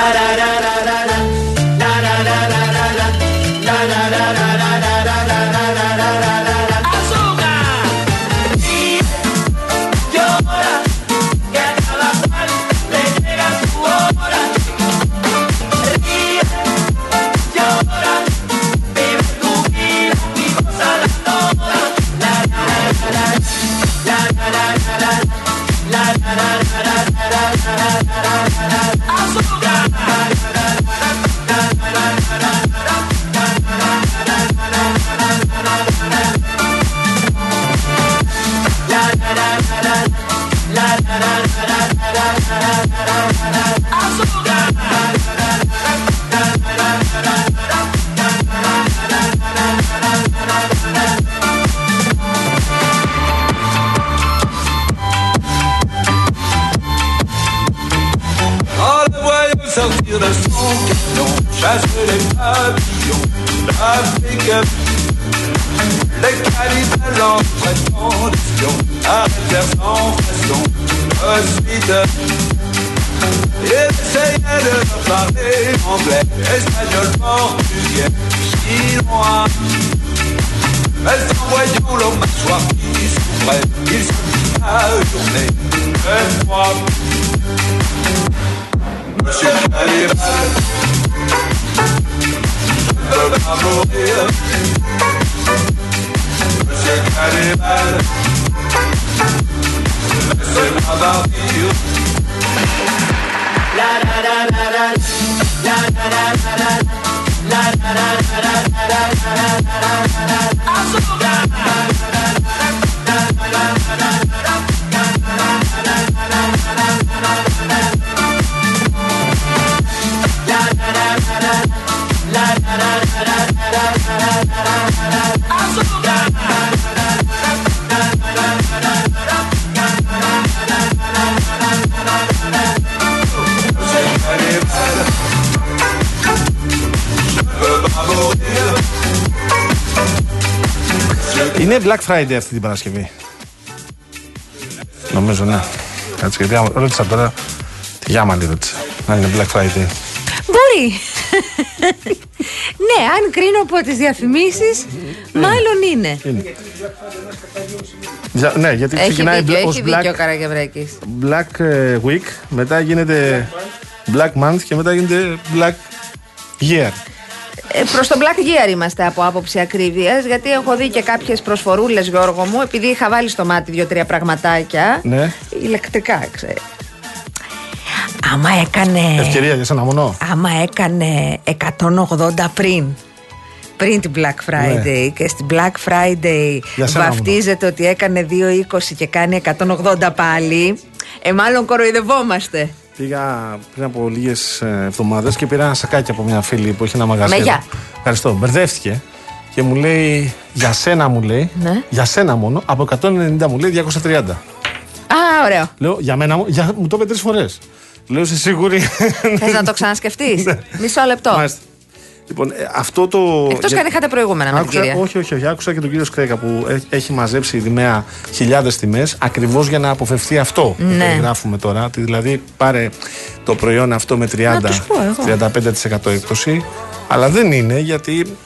da da da da da. d'Afrique. Les cannibales en condition, arrêtèrent sans façon de suite. Ils essayaient de parler anglais, espagnol, portugais, chinois. Mais en voyant leur mâchoire qui souffrait, ils se mirent à hurler de froid. Monsieur le peuvent pas mourir Monsieur Cannibal Laissez-moi partir La la la la la La la la la la La la la la la la la la la la la Είναι Black Friday αυτή την Παρασκευή. Νομίζω ναι. Κάτσε γιατί άμα- ρώτησα τώρα. Τη Γιάμαλη ρώτησα. Να είναι Black Friday. Μπορεί. Ναι, αν κρίνω από τις διαφημίσεις, μάλλον είναι. Είναι. Για- ναι, γιατί Έχει ξεκινάει δίκιο, μπλε- ως έχει δίκιο ο Black, Καραγευρέκης. Black ε, Week, μετά γίνεται Black Month και μετά γίνεται Black Year. Ε, Προς τον Black Year είμαστε από άποψη ακρίβειας, γιατί έχω δει και κάποιες προσφορούλες, Γιώργο μου, επειδή είχα βάλει στο μάτι δύο-τρία πραγματάκια. Ναι. Ηλεκτρικά, ξέρει. Άμα έκανε. Ευκαιρία για σένα μονό. Άμα έκανε 180 πριν. Πριν την Black Friday και στην Black Friday Ναι. Για σένα βαφτίζεται ότι έκανε 2,20 και κάνει 180 πάλι. Ε, μάλλον κοροϊδευόμαστε. Πήγα πριν από λίγες εβδομάδες και πήρα ένα σακάκι από μια φίλη που έχει ένα μαγαζί. Με εδώ. γεια. Ευχαριστώ. Μπερδεύτηκε και μου λέει για σένα μου λέει. Ναι. Για σένα μόνο. Από 190 μου λέει 230. Α, ωραίο. Λέω για μένα μου. Για, μου το είπε τρεις φορές. Λέω είσαι σίγουρη; Θες να το ξανασκεφτείς; Μισό λεπτό. Ναι. Μάλιστα. Λοιπόν, ε, αυτό το. Εκτός και αν είχατε προηγούμενα με την Άκουσα, κυρία. όχι, όχι, όχι. Άκουσα και τον κύριο Σκρέκα που έ- έχει μαζέψει δημαία χιλιάδες τιμές ακριβώς για να αποφευθεί αυτό που Ναι. περιγράφουμε τώρα. Ότι δηλαδή πάρε το προϊόν αυτό με 30, τους πω εγώ. 35% έκπτωση. Αλλά δεν είναι γιατί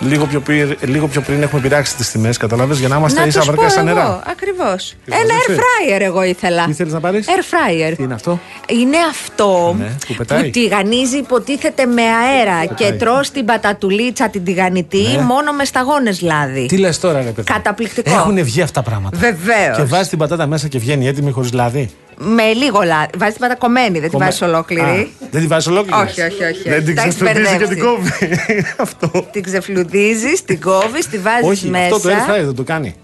λίγο πιο, πριν, λίγο πιο πριν έχουμε πειράξει τις τιμές, καταλαβέ, για να είμαστε Να ίσα τους πω βαρκά στα εγώ, νερά. ακριβώς. Τι Ένα μαζέψε; air fryer εγώ ήθελα. Τι θέλεις να πάρεις; Air fryer. Τι είναι αυτό; Είναι αυτό Ναι, που πετάει. τηγανίζει υποτίθεται με αέρα Πετάει. και τρως την πατατουλίτσα την τηγανιτή Ναι. μόνο με σταγόνες λάδι. Τι λες τώρα, ρε παιδί. Καταπληκτικό. Έχουν βγει αυτά τα πράγματα. Βεβαίως. Και βάζεις την πατάτα μέσα και βγαίνει έτοιμη χωρίς λάδι; Με λίγο λάδι. Βάζεις την πατακομμένη, δεν την Κομμέ- βάζεις ολόκληρη. Α, δεν τη βάζει ολόκληρη. Όχι, όχι, όχι. Δεν την Τα έχεις ξεφτυλίζει και μπερδέψει. την κόβει. αυτό. Την ξεφλουδίζεις, την κόβεις, τη βάζεις Όχι, μέσα. αυτό το air fryer δεν το κάνει.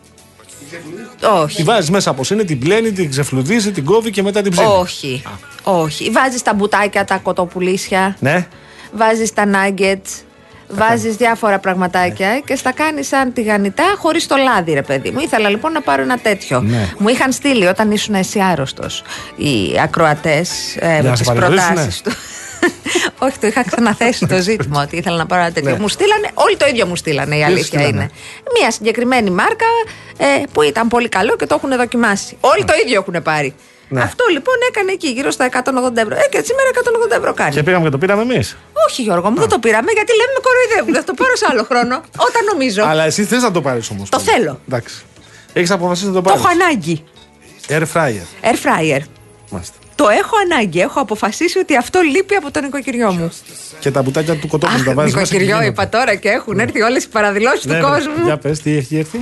Τη Όχι. βάζεις μέσα από είναι, την πλένει, την ξεφλουδίζει, την κόβει και μετά την ψήνει. Όχι. Όχι. Βάζεις τα μπουτάκια, τα κοτοπουλίσια. Ναι. Βάζεις τα nuggets. Βάζεις διάφορα πραγματάκια και στα κάνεις σαν τηγανιτά χωρίς το λάδι, ρε παιδί μου. Ήθελα λοιπόν να πάρω ένα τέτοιο. Ναι. Μου είχαν στείλει όταν ήσουν εσύ άρρωστος οι ακροατές ε, να με σε τι παρηγορήσουνε. προτάσεις του. Όχι, το είχα ξαναθέσει το ζήτημα ότι ήθελα να πάρω ένα τέτοιο. Ναι. Μου στείλανε, όλοι το ίδιο μου στείλανε, η σου αλήθεια στείλανε; είναι. Μια συγκεκριμένη μάρκα ε, που ήταν πολύ καλό και το έχουν δοκιμάσει. Όλοι το ίδιο έχουν πάρει. Ναι. Αυτό λοιπόν έκανε εκεί γύρω στα 180 ευρώ. Ε, και σήμερα 180 ευρώ κάνει. Και πήγαμε και το πήραμε εμείς. Όχι, Γιώργο μου, δεν το πήραμε γιατί λέμε με κοροϊδεύουν. Θα το πάρω σε άλλο χρόνο. Όταν νομίζω. Αλλά εσύ θες να το πάρεις όμως. Το θέλω. Εντάξει. Έχεις αποφασίσει να το Το πάρεις. έχω ανάγκη. Air fryer. Air fryer. Μάλιστα. Το έχω ανάγκη. Έχω αποφασίσει ότι αυτό λείπει από το νοικοκυριό μου. Και τα μπουτάκια του κοτόπουλου Αχ, τα βάζεις. νοικοκυριό είπα τώρα και έχουν έρθει όλες οι παραδηλώσεις του κόσμου. Ναι, Για πες, τι έχει έρθει.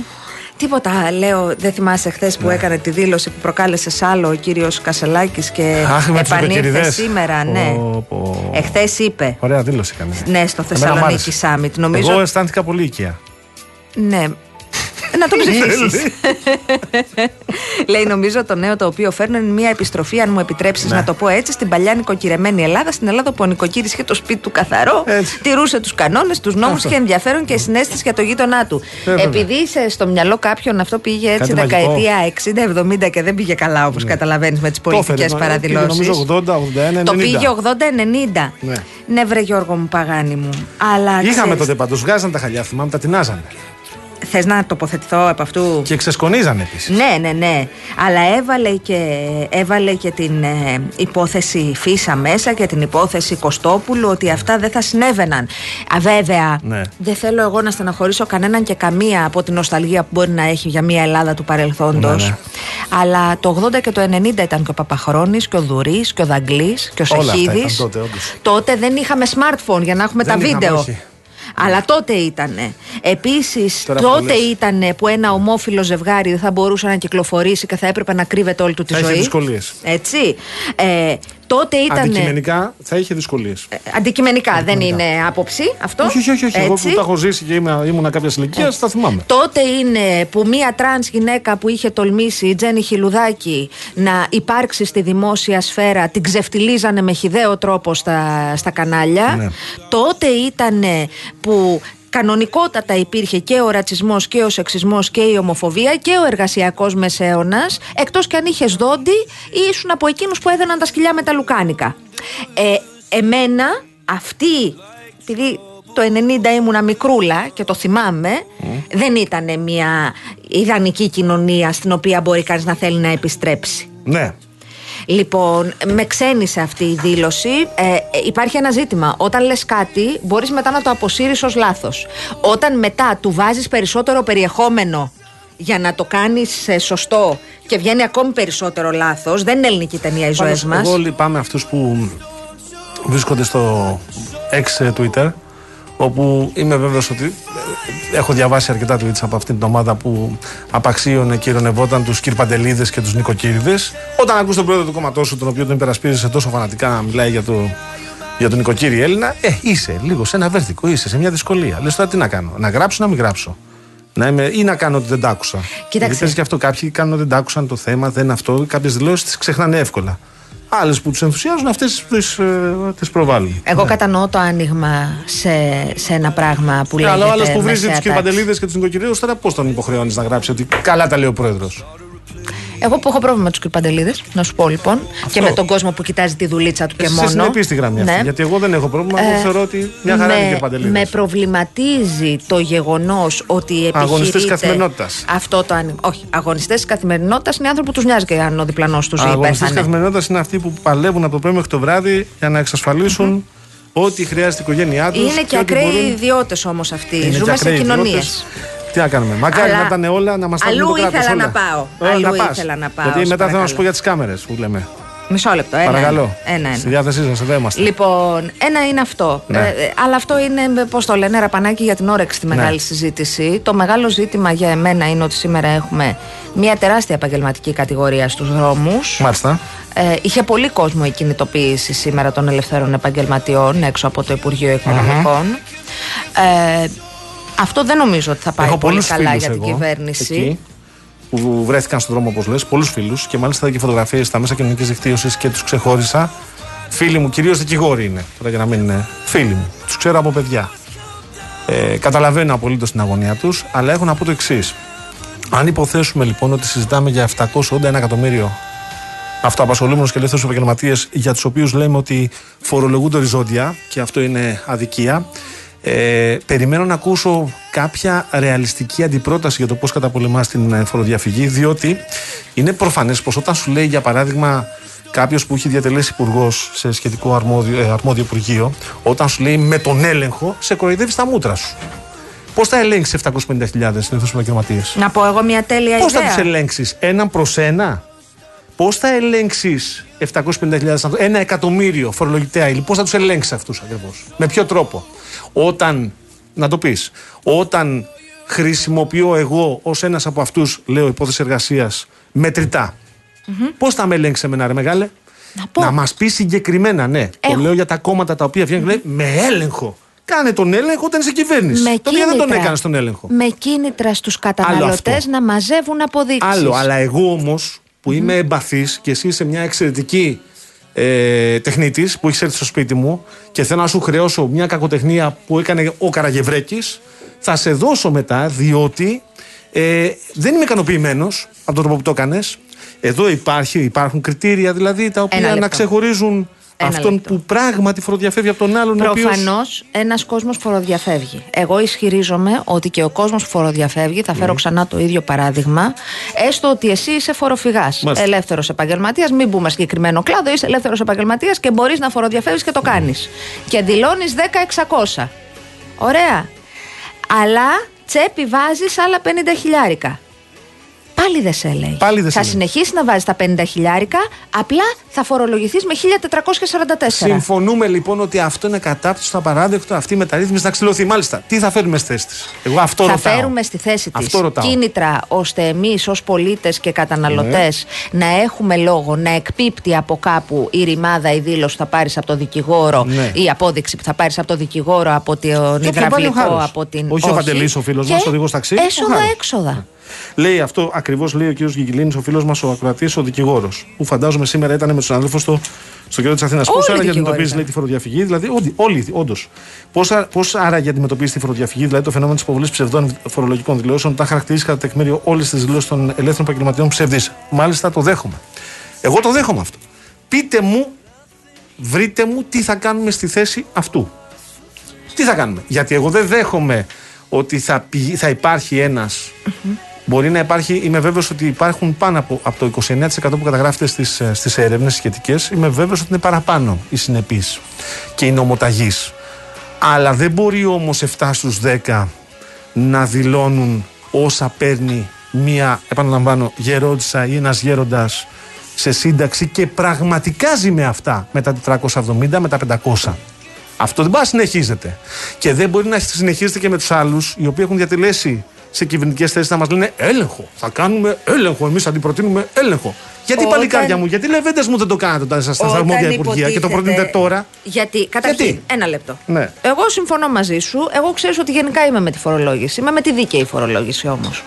Τίποτα, λέω, δεν θυμάσαι χθες που Ναι. έκανε τη δήλωση που προκάλεσε σ' άλλο ο κύριος Κασελάκης και Αχ, με τους επανήλθε νοικοκυριδές. σήμερα, ναι. Πω, πω. Εχθές είπε. Ωραία δήλωση έκανε. Ναι, στο Εμένα μ' Θεσσαλονίκη άρεσε. Summit. Νομίζω. Εγώ αισθάνθηκα πολύ οικία. Ναι. Να το ψηφίσεις. Λέει, νομίζω το νέο το οποίο φέρνω είναι μια επιστροφή, αν μου επιτρέψεις Ναι. να το πω έτσι, στην παλιά νοικοκυρεμένη Ελλάδα. Στην Ελλάδα που ο νοικοκύρη είχε το σπίτι του καθαρό, Έτσι. τηρούσε τους κανόνες, τους νόμους Αυτό. και ενδιαφέρον και συνέστηση για το γείτονά του. Ε, βέβαια. Επειδή είσαι στο μυαλό κάποιον αυτό πήγε έτσι Κάτι μαγικό. δεκαετία 60-70 και δεν πήγε καλά όπως καταλαβαίνεις με τις Το έφερε, πολιτικές το- παραδηλώσεις. Νομίζω 80, 81, 90. Το πήγε 80-90. Ναι. Ναι, βρε Γιώργο μου, παγάνι μου. Αλλά Είχαμε ξέρεις, τότε πάντως, βγάζαν τα χαλιά, θυμάμαι, τα τεινάζανε. Θες να τοποθετηθώ από αυτού; Και ξεσκονίζανε επίσης. Ναι, ναι, ναι. Αλλά έβαλε και, έβαλε και την ε, υπόθεση Φίσα μέσα και την υπόθεση Κωστόπουλου ότι αυτά δεν θα συνέβαιναν. Α, βέβαια, Ναι. δεν θέλω εγώ να στεναχωρήσω κανέναν και καμία από την νοσταλγία που μπορεί να έχει για μια Ελλάδα του παρελθόντος. Ναι, ναι. Αλλά το 80 και το 90 ήταν και ο Παπαχρόνης και ο Δουρής και ο Δαγκλής και ο Όλα αυτά Σεχίδης. ήταν τότε, όντως. Τότε δεν είχαμε smartphone για να έχουμε Δεν τα είχαμε, βίντεο. όχι. Αλλά τότε ήτανε. Επίσης, Τώρα που τότε λες. ήτανε που ένα ομόφυλο ζευγάρι δεν θα μπορούσε να κυκλοφορήσει και θα έπρεπε να κρύβεται όλη του τη Θα είχε ζωή. δυσκολίες. Έτσι. Ε, τότε ήταν. Αντικειμενικά θα είχε δυσκολίες. Αντικειμενικά, δεν είναι άποψη αυτό. Όχι, όχι, όχι. όχι. Εγώ Έτσι. που τα έχω ζήσει και ήμουν, ήμουνα κάποιας ηλικίας, τα θυμάμαι. Τότε είναι που μία τρανς γυναίκα που είχε τολμήσει, η Τζέννη Χιλουδάκη, να υπάρξει στη δημόσια σφαίρα, την ξεφτιλίζανε με χιδαίο τρόπο στα, στα κανάλια. Ναι. Τότε ήταν που κανονικότατα υπήρχε και ο ρατσισμός και ο σεξισμός και η ομοφοβία και ο εργασιακός μεσαίωνας, εκτός και αν είχες δόντι ή ήσουν από εκείνους που έδαιναν τα σκυλιά με τα λουκάνικα. Ε, εμένα αυτή, επειδή το 90 ήμουνα μικρούλα και το θυμάμαι, δεν ήταν μια ιδανική κοινωνία στην οποία μπορεί κανείς να θέλει να επιστρέψει. Ναι. Λοιπόν, με ξένησε αυτή η δήλωση. Ε, ε, υπάρχει ένα ζήτημα. Όταν λες κάτι, μπορείς μετά να το αποσύρεις ως λάθος. Όταν μετά του βάζεις περισσότερο περιεχόμενο για να το κάνεις ε, σωστό και βγαίνει ακόμη περισσότερο λάθος, δεν είναι ελληνική ταινία οι ζωές Πάντως, μας. Εγώ λυπάμαι αυτούς που βρίσκονται στο ex Twitter, όπου είμαι βέβαιος ότι ε, έχω διαβάσει αρκετά tweets από αυτήν την ομάδα που απαξίωνε και ειρωνευόταν τους κυρπαντελίδε και τους νοικοκύριδε. Όταν ακούς τον πρόεδρο του κόμματός σου, τον οποίο τον υπερασπίζεσαι τόσο φανατικά να μιλάει για το, για τον νοικοκύρη Έλληνα, ε, είσαι λίγο σε ένα βέρτικο, είσαι σε μια δυσκολία. Λες τώρα τι να κάνω, να γράψω ή να μην γράψω; Να είμαι, ή να κάνω ότι δεν τ' άκουσα. Κοίταξε. Γιατί παίζει και αυτό. Κάποιοι κάνουν ότι δεν τ' άκουσαν το θέμα, δεν είναι αυτό. Κάποιες δηλώσεις τις ξεχνάνε εύκολα. Άλλες που τους ενθουσιάζουν, αυτές τις προβάλλουν. Εγώ κατανοώ το άνοιγμα σε, σε ένα πράγμα που Ε, λέγεται Αλλά ο άλλος που βρίζει μεσαία του τάξη. κυρπαντελίδε και τους νοικοκυρίους, τώρα πώς τον υποχρεώνεις να γράψει ότι καλά τα λέει ο πρόεδρος. Εγώ που έχω πρόβλημα με τους κυρπαντελίδε, να σου πω λοιπόν, και με τον κόσμο που κοιτάζει τη δουλίτσα του και Εσύ μόνο. συνεπείς τη γραμμή αυτή. Ναι. Γιατί εγώ δεν έχω πρόβλημα. Εγώ Ε, θεωρώ ότι μια χαρά είναι με, κυρπαντελίδε. με προβληματίζει το γεγονός ότι επιχειρείται. Αγωνιστές καθημερινότητας. Αυτό το άνοιγμα. Όχι. Αγωνιστές της καθημερινότητας είναι άνθρωποι που τους νοιάζει και αν ο διπλανός τους ζει ή Αγωνιστές πέθανε. καθημερινότητας είναι αυτοί που παλεύουν από το πρωί μέχρι το βράδυ για να εξασφαλίσουν ό,τι χρειάζεται η οικογένειά τους. Είναι και ακραίοι ιδιώτες όμως αυτοί. Ζούμε σε κοινωνίες. Τι να κάνουμε. Μακάρι Αλλά να ήταν όλα να μας τα αλλού το κράτος ήθελα όλα. να πάω. Όλα Αλλού να πας. ήθελα να πάω, Γιατί σε μετά θέλω να σου παρακαλώ. πω για τις κάμερες που λέμε. Μισό λεπτό. Ένα, Παρακαλώ. Ένα, ένα. Στη διάθεσή σας, εδώ είμαστε. Λοιπόν, ένα είναι αυτό. Ναι. Ε, ε, αλλά αυτό είναι, πώς το λένε, ραπανάκι για την όρεξη στη μεγάλη Ναι. συζήτηση. Το μεγάλο ζήτημα για εμένα είναι ότι σήμερα έχουμε μια τεράστια επαγγελματική κατηγορία στους δρόμους. Μάλιστα. Ε, είχε πολύ κόσμο η κινητοποίηση σήμερα των ελευθέρων επαγγελματιών έξω από το Υπουργείο Οικονομικών. Ε, αυτό δεν νομίζω ότι θα πάει Έχω πολύ πολλούς καλά φίλους για την εγώ, κυβέρνηση. Εκεί, που βρέθηκαν στον δρόμο, όπως λες, πολλούς φίλους και μάλιστα και φωτογραφίες στα μέσα κοινωνικής δικτύωσης και τους ξεχώρισα. Φίλοι μου, κυρίως δικηγόροι είναι, τώρα για να μην είναι φίλοι μου. Τους ξέρω από παιδιά. Ε, καταλαβαίνω απολύτως την αγωνία τους, αλλά έχω να πω το εξής. Αν υποθέσουμε λοιπόν ότι συζητάμε για 781 εκατομμύριο αυτοαπασχολούμενους και ελεύθερους επαγγελματίες για τους οποίους λέμε ότι φορολογούνται οριζόντια και αυτό είναι αδικία. Ε, περιμένω να ακούσω κάποια ρεαλιστική αντιπρόταση για το πώς καταπολεμάς την ε, φοροδιαφυγή, διότι είναι προφανές πως όταν σου λέει, για παράδειγμα, κάποιος που έχει διατελέσει υπουργός σε σχετικό αρμόδιο, ε, αρμόδιο υπουργείο, όταν σου λέει με τον έλεγχο, σε κοροϊδεύεις στα μούτρα σου. Πώς θα ελέγξεις 750.000 ελεύθερου επαγγελματίες, Να πω εγώ μια τέλεια Πώς ιδέα. θα τους ελέγξεις, έναν προς ένα, Πώς θα ελέγξεις 750.000 ανθρώπου, ένα εκατομμύριο φορολογητέα ύλη, πώς θα τους ελέγξεις αυτούς ακριβώς; Με ποιο τρόπο; Όταν, να το πεις, όταν χρησιμοποιώ εγώ ως ένας από αυτούς, λέω υπόθεση εργασίας, μετρητά. Πώς θα με ελέγξεις εμένα, ρε μεγάλε; Να πω. Να μας πεις συγκεκριμένα, ναι. Έχω. Το λέω για τα κόμματα τα οποία βγαίνουν και λένε με έλεγχο. Κάνε τον έλεγχο όταν είσαι κυβέρνηση. Με Τότε γιατί δεν τον κίνητρα. έκανες τον έλεγχο. Με κίνητρα στους καταναλωτές αυτό. να μαζεύουν αποδείξεις. Άλλο, αλλά εγώ όμως που είμαι εμπαθής και εσύ είσαι μια εξαιρετική ε, τεχνίτης που έχεις έρθει στο σπίτι μου και θέλω να σου χρεώσω μια κακοτεχνία που έκανε ο Καραγευρέκης, θα σε δώσω μετά διότι ε, δεν είμαι ικανοποιημένος από τον τρόπο που το έκανες. Εδώ υπάρχει, υπάρχουν κριτήρια δηλαδή τα οποία Ένα να λεπτό. ξεχωρίζουν Ένα αυτόν λεπτό. που πράγματι φοροδιαφεύγει από τον άλλον. ο οποίος- Προφανώς ένας κόσμος φοροδιαφεύγει. Εγώ ισχυρίζομαι ότι και ο κόσμος που φοροδιαφεύγει, θα φέρω ξανά το ίδιο παράδειγμα, έστω ότι εσύ είσαι φοροφυγάς. Μάλιστα. Ελεύθερος επαγγελματίας, μην μπούμε συγκεκριμένο κλάδο, είσαι ελεύθερος επαγγελματίας και μπορείς να φοροδιαφεύγεις και το κάνεις. Και δηλώνει 10-600. Ωραία. Αλλά τσέπη βάζεις άλλα 50 χιλιάρικα. Πάλι δεν σε λέει. Πάλι δεν σε θα λέει. συνεχίσει να βάζει τα 50 χιλιάρικα, απλά θα φορολογηθείς με 1444. Συμφωνούμε λοιπόν ότι αυτό είναι κατάπτυστο, απαράδεκτο, αυτή η μεταρρύθμιση να ξυλωθεί. Μάλιστα, τι θα φέρουμε στη θέση της; Εγώ αυτό θα ρωτάω. φέρουμε στη θέση της Αυτό ρωτάω. κίνητρα ώστε εμείς ως πολίτες και καταναλωτές Ναι. να έχουμε λόγο να εκπίπτει από κάπου η ρημάδα, η δήλωση που θα πάρεις από το δικηγόρο, Ναι. η απόδειξη που θα πάρεις από το δικηγόρο, από τον Και όποιον πάρει ο υδραυλικό, Χάρος. από την. Όχι ο Παντελής, ο φίλος Και μας, οδηγός ταξί, ο Έσοδα, Χάρος. έξοδα. Λέει αυτό ακριβώς, λέει ο κ. Γιγιλίνης, ο φίλος μας, ο ακροατής, ο δικηγόρος. Που φαντάζομαι σήμερα ήταν με τους συναδέλφους στο, στο κέντρο της Αθήνας. Όλοι Πώ οι άραγε δικηγόροι αντιμετωπίζεις ήταν. λέει, τη φοροδιαφυγή, δηλαδή, όντι- όλοι, όντως. Πώ άραγε αντιμετωπίζεις τη φοροδιαφυγή, δηλαδή το φαινόμενο της υποβολής ψευδών φορολογικών δηλώσεων, τα χαρακτηρίζεις κατά τεκμήριο όλες τις δηλώσεις των ελεύθερων επαγγελματιών ψευδή. Μάλιστα το δέχομαι. Εγώ το δέχομαι αυτό. Πείτε μου, βρείτε μου τι θα κάνουμε στη θέση αυτού. Τι θα κάνουμε; Γιατί εγώ δεν δέχομαι ότι θα, πηγ- θα υπάρχει ένας Μπορεί να υπάρχει, είμαι βέβαιος ότι υπάρχουν πάνω από, από το 29% που καταγράφεται στις, ε, στις έρευνες σχετικές, είμαι βέβαιος ότι είναι παραπάνω οι συνεπείς και οι νομοταγείς. Αλλά δεν μπορεί όμως 7 στους 10 να δηλώνουν όσα παίρνει μία, επαναλαμβάνω, γερόντισσα ή ένας γέροντας σε σύνταξη και πραγματικά ζει με αυτά με τα 470, με τα 500. Αυτό δεν μπορεί να συνεχίζεται. Και δεν μπορεί να συνεχίζεται και με τους άλλους οι οποίοι έχουν διατελέσει σε κυβερνητικές θέσεις να μας λένε έλεγχο. Θα κάνουμε έλεγχο. Εμείς αντιπροτείνουμε έλεγχο. Γιατί Όταν- παλικάρια μου, γιατί λεβέντες μου δεν το κάνατε όταν ήσασταν στα Όταν αρμόδια υπουργεία και το υποτίθεται- προτείνετε τώρα. Γιατί, καταρχήν, Γιατί; ένα λεπτό. Ναι. Εγώ συμφωνώ μαζί σου. Εγώ ξέρω ότι γενικά είμαι με τη φορολόγηση. Είμαι με τη δίκαιη φορολόγηση όμως.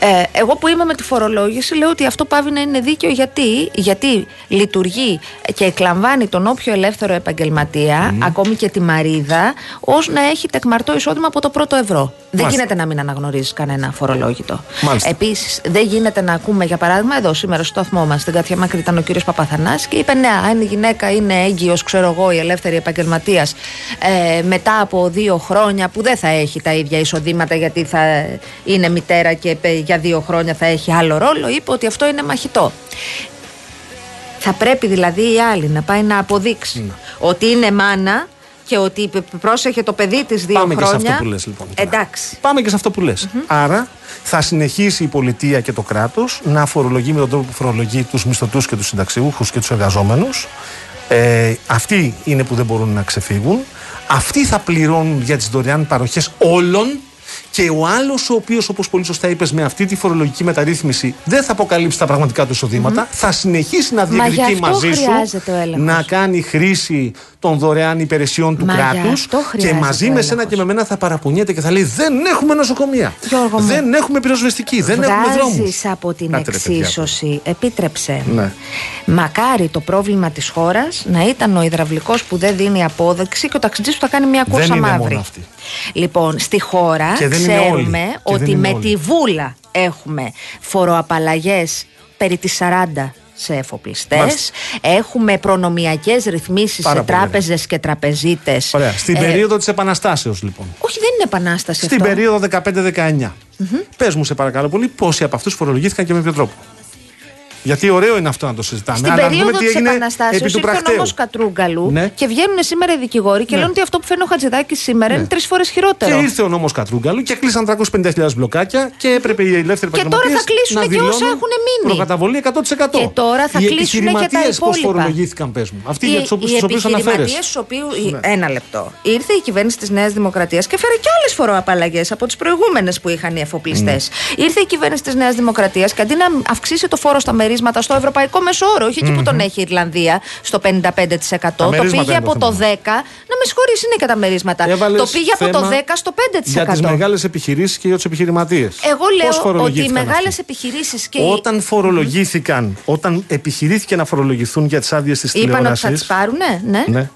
Ε, εγώ που είμαι με τη φορολόγηση λέω ότι αυτό πάβει να είναι δίκαιο γιατί, γιατί λειτουργεί και εκλαμβάνει τον όποιο ελεύθερο επαγγελματία, ακόμη και τη μαρίδα, ως να έχει τεκμαρτό εισόδημα από το πρώτο ευρώ. Δεν Μάλιστα. γίνεται να μην αναγνωρίζει κανένα φορολόγητο. Μάλιστα. Επίσης, δεν γίνεται να ακούμε, για παράδειγμα, εδώ σήμερα στο σταθμό μα, στην Καθιά Μάκρη ήταν ο κύριος Παπαθανάση και είπε: Ναι, αν η γυναίκα είναι έγκυος, ξέρω εγώ, η ελεύθερη επαγγελματίας, ε, μετά από δύο χρόνια που δεν θα έχει τα ίδια εισοδήματα γιατί θα είναι μητέρα και πε- για δύο χρόνια θα έχει άλλο ρόλο, είπε ότι αυτό είναι μαχητό. Θα πρέπει δηλαδή η άλλη να πάει να αποδείξει Ναι. ότι είναι μάνα και ότι π- πρόσεχε το παιδί της δύο Πάμε και σε χρόνια. αυτό που λες λοιπόν. τώρα. Εντάξει. Πάμε και σε αυτό που λες. Άρα θα συνεχίσει η πολιτεία και το κράτος να φορολογεί με τον τρόπο που φορολογεί τους μισθωτούς και τους συνταξιούχους και τους εργαζόμενους. Ε, αυτοί είναι που δεν μπορούν να ξεφύγουν. Αυτοί θα πληρώνουν για τις δωρεάν παροχές όλων και ο άλλος, ο οποίος, όπως πολύ σωστά είπες, με αυτή τη φορολογική μεταρρύθμιση δεν θα αποκαλύψει τα πραγματικά του εισοδηματα, θα συνεχίσει να Μα γι' διεκδικεί αυτό μαζί σου χρειάζεται ο έλεγχος. να κάνει χρήση των δωρεάν υπηρεσιών του Μα γι' κράτους αυτό και χρειάζεται μαζί ο με σένα έλεγχος. και με μένα θα παραπονιέται και θα λέει Δεν έχουμε νοσοκομεία. Γιώργο μου. δεν έχουμε πυροσβεστική. Δεν έχουμε δρόμους. Βγάζεις από την Κάτε, ρε, παιδιά. εξίσωση, επίτρεψε. μου. Ναι. Μακάρι το πρόβλημα της χώρας να ήταν ο υδραυλικός που δεν δίνει απόδειξη και ο ταξιτζής που θα κάνει μια κούρσα Δεν είναι μαύρη. μόνο αυτοί. Λοιπόν, στη χώρα Και δεν είναι όλοι. ξέρουμε Και δεν ότι είναι με όλοι. τη βούλα έχουμε φοροαπαλλαγές περί τις 40 σε εφοπλιστές. Μάλιστα. Έχουμε προνομιακές ρυθμίσεις Πάρα σε πολύ τράπεζες και τραπεζίτες. Ωραία. Στην περίοδο της Επαναστάσεως, λοιπόν. Όχι, δεν είναι επανάσταση Στην αυτό. περίοδο 15-19. Πες μου, σε παρακαλώ πολύ, πόσοι από αυτούς φορολογήθηκαν και με ποιο τρόπο; Γιατί ωραίο είναι αυτό να το συζητάμε. Στην αλλά να δούμε περίοδο τι της έγινε Επαναστάσεως επί του ήρθε ο πρακτέου. νόμος Κατρούγκαλου Ναι. και βγαίνουν σήμερα οι δικηγόροι και Ναι. λένε ότι αυτό που φέρνει ο Χατζηδάκης σήμερα είναι τρεις φορές Και χειρότερο. ήρθε ο νόμος Κατρούγκαλου και κλείσαν 350.000 μπλοκάκια και έπρεπε οι ελεύθεροι Και τώρα επαγγελματίες θα κλείσουν να και όσα δηλώνουν έχουν μείνει. Προκαταβολή 100%. Και τώρα θα οι κλείσουν και τα επιχειρηματίες πώς υπόλοιπα. φορολογήθηκαν, πες μου. Αυτοί Οι, για τους οποίους αναφέρεις. επιχειρηματίες, στου οποίου. Ένα λεπτό. Ήρθε η κυβέρνηση της Νέας Δημοκρατίας και φέρε και άλλες φοροαπαλλαγές από τις προηγούμενες που είχαν οι εφοπλιστές. Ναι. Ήρθε η κυβέρνηση της Νέας Δημοκρατίας και αντί να αυξήσει το φόρο στα μερίσματα στο ευρωπαϊκό μεσόωρο, όχι εκεί που τον έχει η Ιρλανδία, στο 55%, το μερίσματα πήγε είναι από το το 10%. θέμα. Να με συγχωρήσει, είναι και τα μερίσματα. Έβαλες το πήγε από το θέμα 10% στο 5%. Για τις μεγάλες επιχειρήσεις και για τους επιχειρηματίες. Εγώ λέω ότι οι μεγάλες επιχειρήσεις και οι- Όταν φορολογήθηκαν, όταν επιχειρήθηκε να φορολογηθούν για τις άδειες της είπαν ότι θα τηλεόρασης. τις πάρουνε, ναι. Ναι.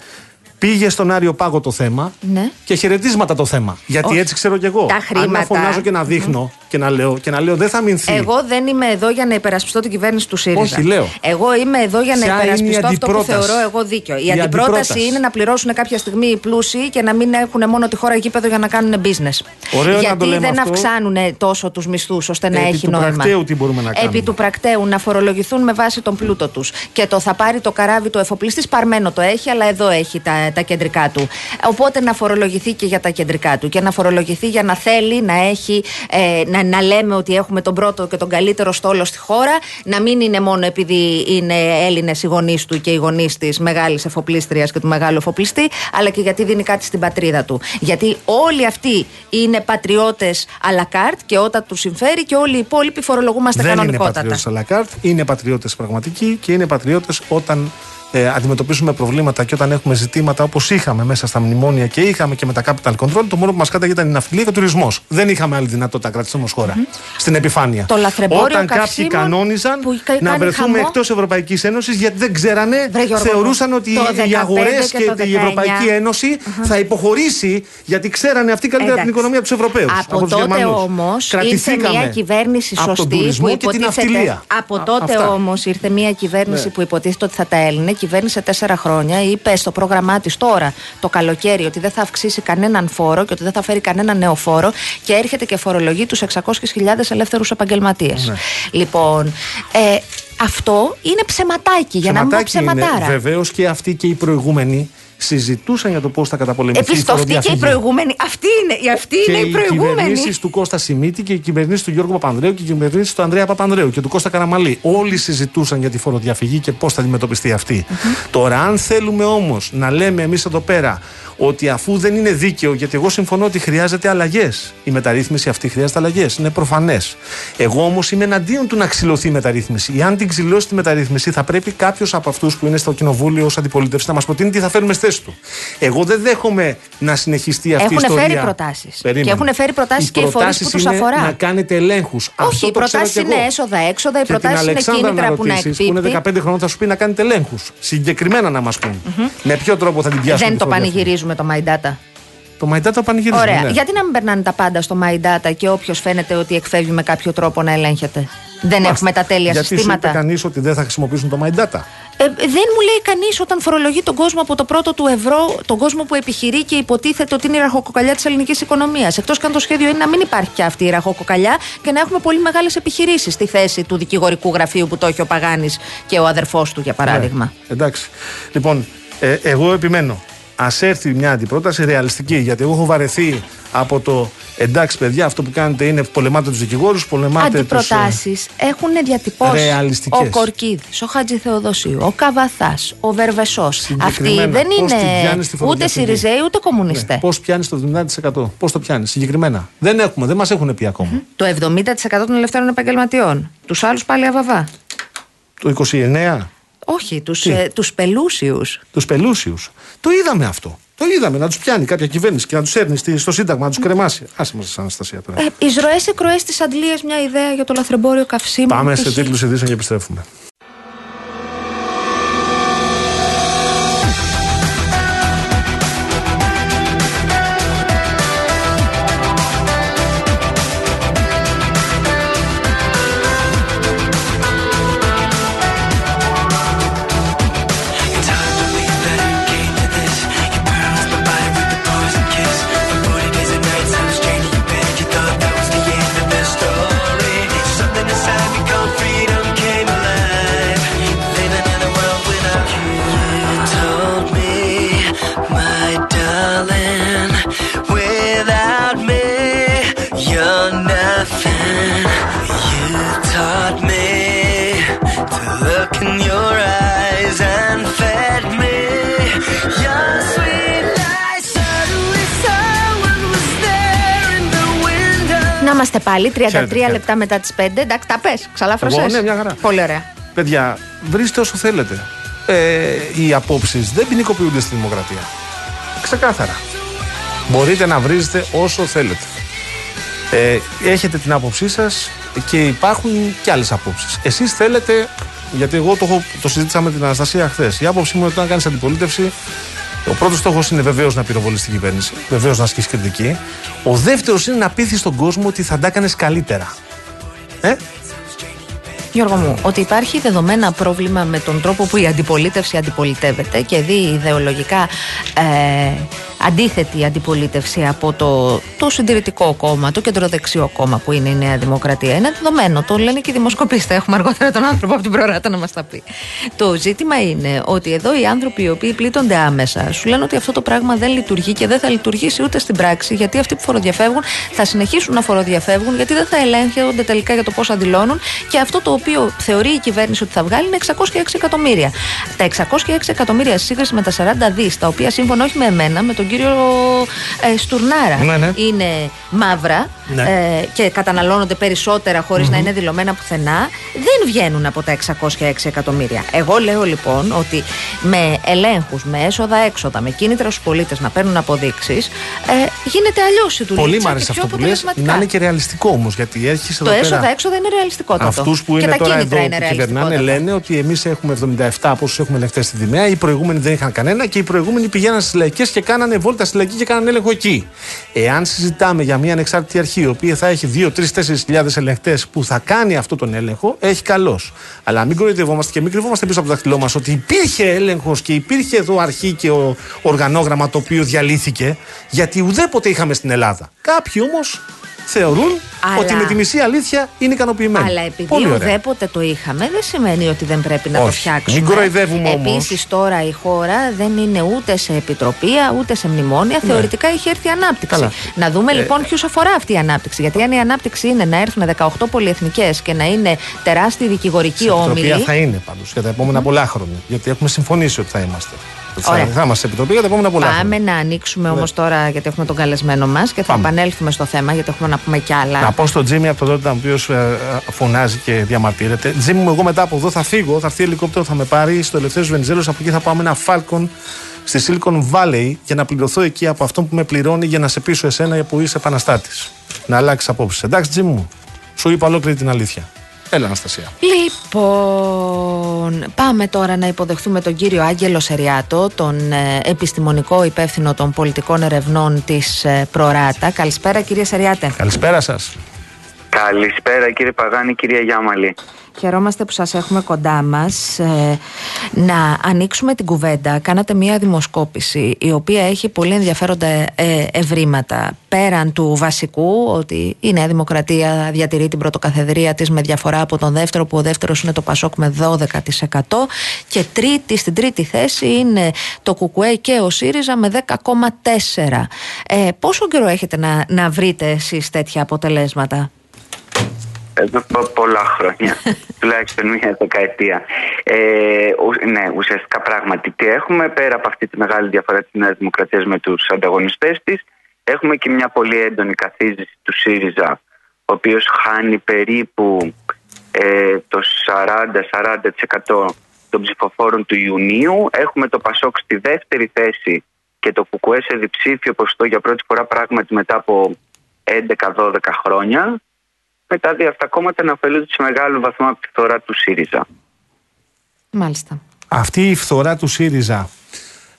Πήγε στον Άριο Πάγο το θέμα Ναι. και χαιρετίσματα το θέμα. Γιατί Όχι. έτσι ξέρω κι εγώ. Τα Αν χρήματα. να φωνάζω και να δείχνω και να λέω, και να λέω δεν θα μηνθεί. Εγώ δεν είμαι εδώ για να υπερασπιστώ την κυβέρνηση του ΣΥΡΙΖΑ. Όχι, λέω. Εγώ είμαι εδώ για να Ποια είναι η υπερασπιστώ αυτό που αντιπρόταση; θεωρώ εγώ δίκιο. Η, Η αντιπρόταση, αντιπρόταση. είναι να πληρώσουν κάποια στιγμή οι πλούσιοι και να μην έχουν μόνο τη χώρα γήπεδο για να κάνουν business. Ωραίο είναι Γιατί να το λέμε δεν αυτό. αυξάνουν τόσο τους μισθούς ώστε να Επί έχει του νόημα. πρακτέου τι μπορούμε να κάνουμε. Επί του πρακτέου να φορολογηθούν με βάση τον πλούτο τους. Και το θα πάρει το καράβι του εφοπλιστής, παρμένο το έχει, αλλά εδώ έχει τα, τα κεντρικά του. Οπότε να φορολογηθεί και για τα κεντρικά του και να φορολογηθεί για να θέλει να έχει, ε, να, να λέμε ότι έχουμε τον πρώτο και τον καλύτερο στόλο στη χώρα, να μην είναι μόνο επειδή είναι Έλληνες οι γονείς του και οι γονείς της μεγάλης εφοπλίστριας και του μεγάλου εφοπλιστή, αλλά και γιατί δίνει κάτι στην πατρίδα του. Γιατί όλοι αυτοί είναι πατριώτες à la carte και όταν τους συμφέρει και όλοι οι υπόλοιποι φορολογούμαστε δεν είναι κανονικότατα. πατριώτες Αλακάρτ, είναι πατριώτες πραγματικοί και είναι πατριώτες όταν ε, αντιμετωπίσουμε προβλήματα και όταν έχουμε ζητήματα όπως είχαμε μέσα στα μνημόνια και είχαμε και με τα capital control, το μόνο που μας κάταγε ήταν η ναυτιλία και ο τουρισμός. Δεν είχαμε άλλη δυνατότητα να κρατήσουμε ως χώρα στην επιφάνεια. Το λαθρεμπόριο Όταν κάποιοι καυσίμων κανόνιζαν που κα- να κάνει βρεθούμε χαμό. εκτός Ευρωπαϊκής Ένωσης γιατί δεν ξέρανε, Βρε, Γιώργο θεωρούσαν μου, ότι το οι 15 αγορές και και, το η Ευρωπαϊκή 19. Ένωση θα υποχωρήσει γιατί ξέρανε αυτοί καλύτερα την Εντάξει. οικονομία τους Ευρωπαίους. Από τότε όμως ήρθε μια κυβέρνηση από τον σωστή τουρισμό που και την υποτίθεται. ναυτιλία. Από Α, τότε αυτά. όμως ήρθε μια κυβέρνηση Ναι. που υποτίθεται ότι θα τα έλυνε. Κυβέρνησε τέσσερα χρόνια. Είπε στο πρόγραμμά της τώρα το καλοκαίρι ότι δεν θα αυξήσει κανέναν φόρο και ότι δεν θα φέρει κανένα νέο φόρο και έρχεται και φορολογεί τους 600.000 ελεύθερους επαγγελματίες. Ναι. Λοιπόν, ε, αυτό είναι ψεματάκι, για να μην πω ψεματάρα. Βεβαίως και αυτοί και οι προηγούμενοι συζητούσαν για το πώς θα καταπολεμηθεί Επίση, η το αυτή και η φοροδιαφυγή. προηγούμενη. Αυτή είναι, αυτή Και είναι η οι προηγούμενη. κυβερνήσεις του Κώστα Σιμίτη και οι κυβερνήσεις του Γιώργου Παπανδρέου και οι κυβερνήσεις του Ανδρέα Παπανδρέου και του Κώστα Καραμαλή. Όλοι συζητούσαν για τη φοροδιαφυγή και πώς θα αντιμετωπιστεί αυτή. Τώρα, αν θέλουμε όμως να λέμε εμείς εδώ πέρα ότι αφού δεν είναι δίκαιο, γιατί εγώ συμφωνώ ότι χρειάζεται αλλαγές. Η μεταρρύθμιση αυτή χρειάζεται αλλαγές. Είναι προφανές. Εγώ όμως είμαι εναντίον του να ξυλωθεί η μεταρρύθμιση. Εάν την ξυλώσει τη μεταρρύθμιση, θα πρέπει κάποιος από αυτούς που είναι στο κοινοβούλιο ως αντιπολίτευση να μας προτείνει τι θα φέρουμε στη θέση του. Εγώ δεν δέχομαι να συνεχιστεί αυτή η Έχουν ιστορία. φέρει προτάσεις. Περίμενε. Και έχουν φέρει προτάσεις Οι και οι φορείς που προτάσεις τους είναι αφορά. Να κάνετε ελέγχους. Όχι, οι προτάσεις είναι έσοδα, έξοδα, οι προτάσεις είναι κίνητρα που να Που εκπίπτει. είναι 15 χρόνων θα σου πει να κάνετε ελέγχους. Συγκεκριμένα να μας πούν. Με ποιο τρόπο θα την πιάσουμε. Δεν τη το φοροδιαφυγή. Πανηγυρίζουμε το My Data. Το My Data το πανηγυρίζουμε. Ωραία. ναι. Γιατί να μην περνάνε τα πάντα στο My Data και όποιος φαίνεται ότι εκφεύγει με κάποιο τρόπο να ελέγχεται; Δεν Μάλιστα. έχουμε τα τέλεια Γιατί συστήματα. σου είπε κανείς ότι δεν θα χρησιμοποιήσουν το My Data. Ε, δεν μου λέει κανείς όταν φορολογεί τον κόσμο από το πρώτο του ευρώ, τον κόσμο που επιχειρεί και υποτίθεται ότι είναι η ραχοκοκαλιά της ελληνικής οικονομίας. Εκτός και αν το σχέδιο είναι να μην υπάρχει πια αυτή η ραχοκοκαλιά και να έχουμε πολύ μεγάλες επιχειρήσεις στη θέση του δικηγορικού γραφείου που το έχει ο Παγάνης και ο αδερφός του, για παράδειγμα. Ναι, εντάξει. Λοιπόν, ε, εγώ επιμένω. Α έρθει μια αντιπρόταση ρεαλιστική. Γιατί εγώ έχω βαρεθεί από το εντάξει, παιδιά, αυτό που κάνετε είναι πολεμάτε τους δικηγόρους, πολεμάτε τους. Αντιπροτάσεις έχουν διατυπώσεις ρεαλιστικές. ο Κορκίδης, ο Χατζη Θεοδοσίου, ο Καβαθάς, ο Βερβεσός. Αυτοί Συγκεκριμένα, δεν πώς την είναι πιάνεις τη ούτε φοροδιαφυγή. Σιριζέοι ούτε κομμουνιστές. Πώς πιάνεις το 70%. Πώς το πιάνεις συγκεκριμένα; Δεν έχουμε, δεν μας έχουν πει ακόμα. Το 70% των ελευθέρων επαγγελματιών. Τους άλλους πάλι αβαβά. Το 29, Όχι, τους Τι; ε, τους πελούσιους. τους πελούσιους. Το είδαμε αυτό. Το είδαμε να τους πιάνει κάποια κυβέρνηση και να τους έρνει στη- στο Σύνταγμα, να τους κρεμάσει. Άσε μας, Αναστασία τώρα. Ε, Εισρωέ εκροές της Αντλίας, μια ιδέα για το λαθρεμπόριο καυσίμων. Πάμε π.χ. σε τίτλους ειδήσεων και επιστρέφουμε. 33 Ξέρετε, λεπτά μετά τις 5. Εντάξει, τα πες. Ξαλάφρωσε. Εγώ, ναι, μια χαρά. Πολύ ωραία. Παιδιά, βρίστε όσο θέλετε. Ε, οι απόψεις δεν ποινικοποιούνται στη δημοκρατία. Ξεκάθαρα. Μπορείτε να βρίζετε όσο θέλετε. Ε, έχετε την άποψή σας και υπάρχουν και άλλες απόψεις. Εσείς θέλετε, γιατί εγώ το, έχω, το συζήτησα με την Αναστασία χθες. Η άποψή μου είναι ότι όταν κάνεις αντιπολίτευση, ο πρώτος στόχος είναι βεβαίως να πυροβολείς την κυβέρνηση, βεβαίως να ασκήσεις κριτική. Ο δεύτερος είναι να πείθεις τον κόσμο ότι θα τα έκανες καλύτερα. Ε; Γιώργο μου, ότι υπάρχει δεδομένα πρόβλημα με τον τρόπο που η αντιπολίτευση αντιπολιτεύεται και δει ιδεολογικά ε, αντίθετη αντιπολίτευση από το, το συντηρητικό κόμμα, το κεντροδεξιό κόμμα που είναι η Νέα Δημοκρατία. Είναι δεδομένο. Το λένε και οι δημοσκοπήστε. Έχουμε αργότερα τον άνθρωπο από την προοράτα να μας τα πει. Το ζήτημα είναι ότι εδώ οι άνθρωποι οι οποίοι πλήττονται άμεσα σου λένε ότι αυτό το πράγμα δεν λειτουργεί και δεν θα λειτουργήσει ούτε στην πράξη γιατί αυτοί που φοροδιαφεύγουν θα συνεχίσουν να φοροδιαφεύγουν γιατί δεν θα ελέγχονται τελικά για το πώς αντιλώνουν και αυτό το οποίο θεωρεί η κυβέρνηση ότι θα βγάλει είναι 606 εκατομμύρια. Τα 606 εκατομμύρια σύγκριση με τα 40 δις, τα οποία σύμφωνα όχι με εμένα, με τον κύριο ε, Στουρνάρα, Ναι, ναι. είναι μαύρα Ναι. ε, και καταναλώνονται περισσότερα χωρίς να είναι δηλωμένα πουθενά, δεν βγαίνουν από τα 606 εκατομμύρια. Εγώ λέω λοιπόν ότι με ελέγχους, με έσοδα-έξοδα, με κίνητρα στους πολίτες να παίρνουν αποδείξεις, ε, γίνεται αλλιώς η δουλειά. Πολύ και μ' άρεσε πιο αυτό που λες, αποτελεσματικά. να είναι και ρεαλιστικό όμως. Γιατί έχει εδώ Το πέρα έσοδα-έξοδα είναι ρεαλιστικότατο. αυτούς που και είναι τα τώρα κίνητρα εδώ είναι που κυβερνάνε ρεαλιστικότατα. λένε ότι εμείς έχουμε 77 από όσου έχουμε ελεγχτέ στη Δημαία, οι προηγούμενοι δεν είχαν κανένα και οι προηγούμενοι πηγαίναν στις λαϊκές και κάνανε βόλτα στη λαϊκή και κάνανε έλεγχο εκεί. Εάν συζητάμε για μια ανεξάρτητη αρχή, η οποία θα έχει 2, 3, 4 χιλιάδες ελεγχτέ που θα κάνει αυτό τον έλεγχο, έχει καλώ. Αλλά μην κοροϊδευόμαστε και μην κρυβόμαστε πίσω από το δάχτυλό μας ότι υπήρχε έλεγχος και υπήρχε εδώ αρχή και ο, οργανόγραμμα το οποίο διαλύθηκε, γιατί ουδέποτε είχαμε στην Ελλάδα. Κάποιοι όμως θεωρούν Αλλά- ότι με τη μισή αλήθεια είναι ικανοποιημένοι. Αλλά επειδή Πολύ ωραία. ουδέποτε το είχαμε, δεν σημαίνει ότι δεν πρέπει να το Όχι. φτιάξουμε. Μην κοροϊδεύουμε όμως. Επίσης, τώρα η χώρα δεν είναι ούτε σε επιτροπία ούτε σε μνημόνια. Θεωρητικά έχει έρθει η ανάπτυξη. Ναι. Καλά. Να δούμε Ε, λοιπόν ποιου αφορά αυτή η ανάπτυξη. Γιατί αν η ανάπτυξη είναι να έρθουν 18 πολυεθνικές και να είναι τεράστιοι δικηγορικοί Η όμιλοι. επιτροπή θα είναι πάντως για τα επόμενα πολλά χρόνια. Γιατί έχουμε συμφωνήσει ότι θα είμαστε. Ωραία. Θα, θα είμαστε σε επιτροπή για τα επόμενα πολλά Πάμε χρόνια. να ανοίξουμε όμως τώρα, γιατί έχουμε τον καλεσμένο μας και θα Πάμε. επανέλθουμε στο θέμα, γιατί έχουμε να πούμε κι άλλα. Να πω στον Τζίμι από τον Ρότερνταμ, ο οποίος φωνάζει και διαμαρτύρεται. Τζίμι μου, εγώ μετά από εδώ θα φύγω, θα έρθει ελικόπτερο, θα με πάρει στο Ελευθέρω Βενιζέλος. Από εκεί θα πάμε ένα Falcon στη Silicon Valley για να πληρωθώ εκεί από αυτόν που με πληρώνει για να σε πείσω εσένα που είσαι επαναστάτης. Να αλλάξεις απόψη. Εντάξει, Τζίμι μου, σου είπα ολόκληρη την αλήθεια. Έλα, Αναστασία. Λοιπόν, πάμε τώρα να υποδεχθούμε τον κύριο Άγγελο Σεριάτο, τον ε, επιστημονικό υπεύθυνο των πολιτικών ερευνών της ε, Προράτα. Καλησπέρα κύριε Σεριάτε. Καλησπέρα σας. Καλησπέρα κύριε Παγάνη, κυρία Γιάμαλη. Χαιρόμαστε που σας έχουμε κοντά μας. Ε, να ανοίξουμε την κουβέντα. Κάνατε μία δημοσκόπηση η οποία έχει πολύ ενδιαφέροντα ε, ευρήματα. Πέραν του βασικού ότι η Νέα Δημοκρατία διατηρεί την πρωτοκαθεδρία της με διαφορά από τον δεύτερο που ο δεύτερος είναι το Πασόκ με 12% και τρίτη, στην τρίτη θέση είναι το Κουκουέ και ο ΣΥΡΙΖΑ με 10,4%. Ε, πόσο καιρό έχετε να, να βρείτε εσείς τέτοια αποτελέσματα; Εδώ πο- πολλά χρόνια, τουλάχιστον μια δεκαετία. Ε, ου- ναι, ουσιαστικά πράγματι τι έχουμε πέρα από αυτή τη μεγάλη διαφορά της Νέας Δημοκρατίας με τους ανταγωνιστές της έχουμε και μια πολύ έντονη καθίζηση του ΣΥΡΙΖΑ ο οποίος χάνει περίπου ε, το 40-40% των ψηφοφόρων του Ιουνίου. Έχουμε το ΠΑΣΟΚ στη δεύτερη θέση και το ΚΚΕ σε διψήφιο ποσοστό για πρώτη φορά πράγματι μετά από 11-12 χρόνια με τα δύο αυτά κόμματα να ωφελούνται σε μεγάλο βαθμό από τη φθορά του ΣΥΡΙΖΑ. Μάλιστα. Αυτή η φθορά του ΣΥΡΙΖΑ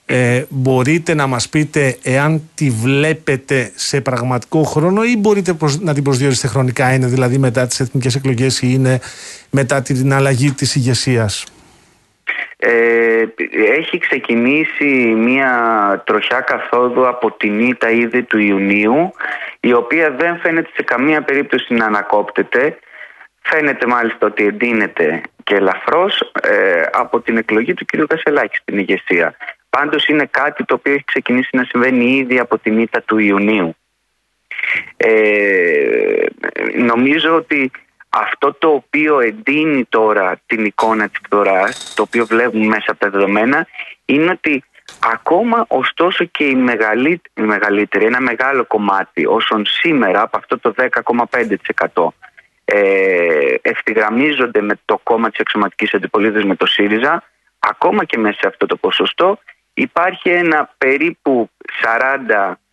ε, μπορείτε να μας πείτε εάν τη βλέπετε σε πραγματικό χρόνο ή μπορείτε προσ- να την προσδιορίσετε χρονικά; Είναι δηλαδή μετά τις εθνικές εκλογές ή είναι μετά την αλλαγή της ηγεσίας; Ε, έχει ξεκινήσει μια τροχιά καθόδου από την ήττα ήδη του Ιουνίου η οποία δεν φαίνεται σε καμία περίπτωση να ανακόπτεται. Φαίνεται μάλιστα ότι εντείνεται και ελαφρώς ε, από την εκλογή του κ. Κασελάκη στην ηγεσία. Πάντως είναι κάτι το οποίο έχει ξεκινήσει να συμβαίνει ήδη από την ήττα του Ιουνίου. Ε, νομίζω ότι αυτό το οποίο εντείνει τώρα την εικόνα της φθοράς, το οποίο βλέπουμε μέσα από τα δεδομένα, είναι ότι Ακόμα ωστόσο και η, η μεγαλύτερη, ένα μεγάλο κομμάτι όσων σήμερα από αυτό το 10,5% ε, ευθυγραμμίζονται με το κόμμα της εξωματικής αντιπολίτευσης με το ΣΥΡΙΖΑ ακόμα και μέσα σε αυτό το ποσοστό υπάρχει ένα περίπου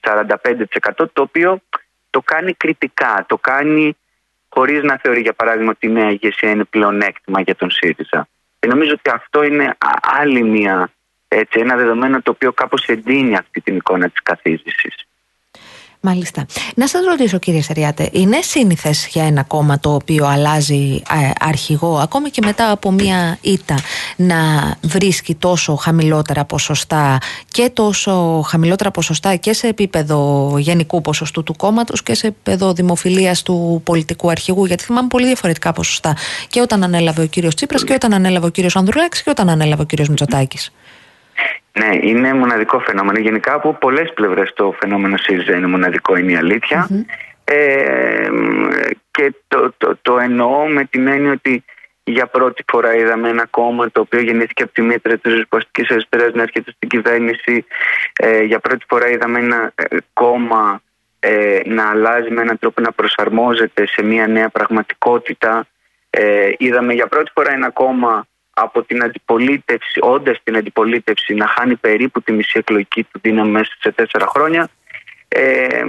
40-45% το οποίο το κάνει κριτικά, το κάνει χωρίς να θεωρεί για παράδειγμα ότι η νέα ηγεσία είναι πλεονέκτημα για τον ΣΥΡΙΖΑ. Και νομίζω ότι αυτό είναι άλλη μια, έτσι, ένα δεδομένο το οποίο κάπως εντείνει αυτή την εικόνα της καθίζησης. Μάλιστα. Να σας ρωτήσω κύριε Σεριάτε, είναι σύνηθες για ένα κόμμα το οποίο αλλάζει ε, αρχηγό ακόμη και μετά από μία ήττα να βρίσκει τόσο χαμηλότερα ποσοστά και τόσο χαμηλότερα ποσοστά και σε επίπεδο γενικού ποσοστού του κόμματος και σε επίπεδο δημοφιλίας του πολιτικού αρχηγού; Γιατί θυμάμαι πολύ διαφορετικά ποσοστά και όταν ανέλαβε ο κύριος Τσίπρας και όταν ανέλαβε ο κύριος Ανδρουλάκης και όταν ανέλαβε ο κύριος Μητσοτάκης. Ναι, είναι μοναδικό φαινόμενο. Γενικά από πολλές πλευρές το φαινόμενο ΣΥΡΙΖΑ είναι μοναδικό, είναι η αληθεια Ε, και το, το, το εννοώ με την έννοια ότι για πρώτη φορά είδαμε ένα κόμμα το οποίο γεννήθηκε από τη μήτρα της ριζοσπαστικής αριστεράς να έρχεται στην κυβέρνηση. Ε, για πρώτη φορά είδαμε ένα ε, κόμμα ε, να αλλάζει με έναν τρόπο να προσαρμόζεται σε μια νέα πραγματικότητα. Ε, είδαμε για πρώτη φορά ένα κόμμα από την αντιπολίτευση, όντας την αντιπολίτευση να χάνει περίπου τη μισή εκλογική του δύναμη μέσα σε τέσσερα χρόνια ε,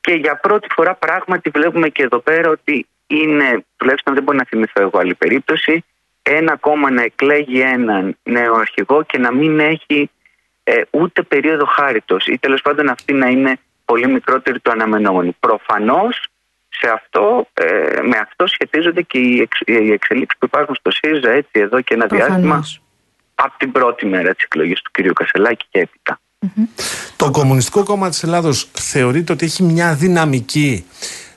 και για πρώτη φορά πράγματι βλέπουμε και εδώ πέρα ότι είναι, τουλάχιστον δεν μπορεί να θυμηθώ εγώ άλλη περίπτωση, ένα κόμμα να εκλέγει έναν νέο αρχηγό και να μην έχει ε, ούτε περίοδο χάριτος ή τέλος πάντων αυτή να είναι πολύ μικρότερη του αναμενόμενου. Προφανώς σε αυτό, ε, με αυτό σχετίζονται και οι, εξ, οι εξελίξεις που υπάρχουν στο ΣΥΡΙΖΑ έτσι εδώ και ένα Προφανώς. διάστημα από την πρώτη μέρα της εκλογής του κ. Κασελάκη και έπειτα. Το Κομμουνιστικό Κόμμα της Ελλάδος θεωρείται ότι έχει μια δυναμική,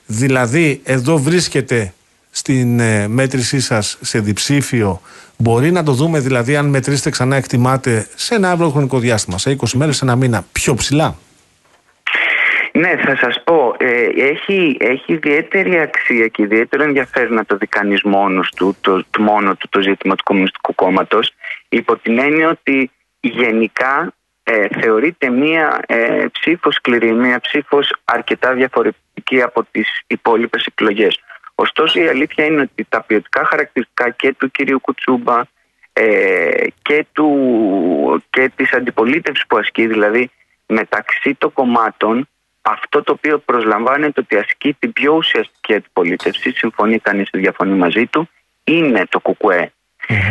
δηλαδή εδώ βρίσκεται στην ε, μέτρησή σας σε διψήφιο μπορεί να το δούμε δηλαδή αν μετρήσετε ξανά εκτιμάτε σε ένα αύριο χρονικό διάστημα, σε 20 μέρες, σε ένα μήνα, πιο ψηλά. Ναι, θα σας πω, ε, έχει, έχει ιδιαίτερη αξία και ιδιαίτερο ενδιαφέρον να το δει κανείς μόνος του, το, το, μόνο του το ζήτημα του Κομμουνιστικού Κόμματος, υπό την έννοια ότι γενικά ε, θεωρείται μία ε, ψήφος σκληρή, μία ψήφος αρκετά διαφορετική από τις υπόλοιπες εκλογές. Ωστόσο η αλήθεια είναι ότι τα ποιοτικά χαρακτηριστικά και του κυρίου Κουτσούμπα ε, και, του, και της αντιπολίτευσης που ασκεί, δηλαδή μεταξύ των κομμάτων αυτό το οποίο προσλαμβάνεται ότι ασκεί την πιο ουσιαστική αντιπολίτευση, συμφωνεί κανείς ή διαφωνεί μαζί του, είναι το κουκουέ.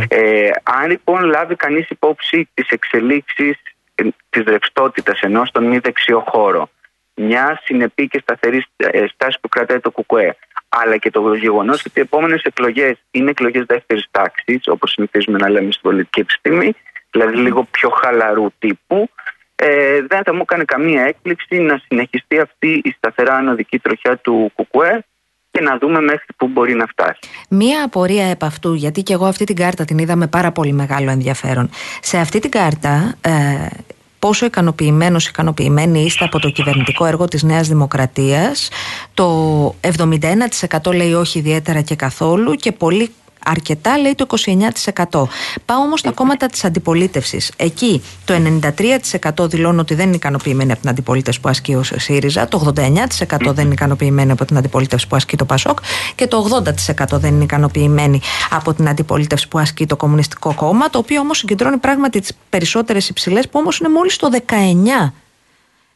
Ε, αν λοιπόν λάβει κανείς υπόψη τις εξελίξεις ε, της ρευστότητας ενώ στον μη δεξιό χώρο, μια συνεπή και σταθερή ε, στάση που κρατάει το κουκουέ, αλλά και το γεγονός ότι οι επόμενες εκλογές είναι εκλογές δεύτερης τάξης, όπως συνηθίζουμε να λέμε στην πολιτική επιστήμη, δηλαδή λίγο πιο χαλαρού τύπου, ε, δεν θα μου έκανε καμία έκπληξη να συνεχιστεί αυτή η σταθερά ανωδική τροχιά του Κουκουέ και να δούμε μέχρι πού μπορεί να φτάσει. Μία απορία επ' αυτού, γιατί και εγώ αυτή την κάρτα την είδα με πάρα πολύ μεγάλο ενδιαφέρον. Σε αυτή την κάρτα, ε, πόσο ικανοποιημένος, ικανοποιημένοι είστε από το κυβερνητικό έργο της Νέας Δημοκρατίας. Το 71% λέει όχι ιδιαίτερα και καθόλου και πολύ αρκετά λέει το 29%. Πάω όμως στα κόμματα της αντιπολίτευσης. Εκεί το 93% δηλώνουν ότι δεν είναι ικανοποιημένοι από την αντιπολίτευση που ασκεί ο ΣΥΡΙΖΑ, το 89% δεν είναι ικανοποιημένοι από την αντιπολίτευση που ασκεί το ΠΑΣΟΚ και το 80% δεν είναι ικανοποιημένοι από την αντιπολίτευση που ασκεί το Κομμουνιστικό Κόμμα, το οποίο όμως συγκεντρώνει πράγματι τις περισσότερες υψηλές, που όμως είναι μόλις το 19%.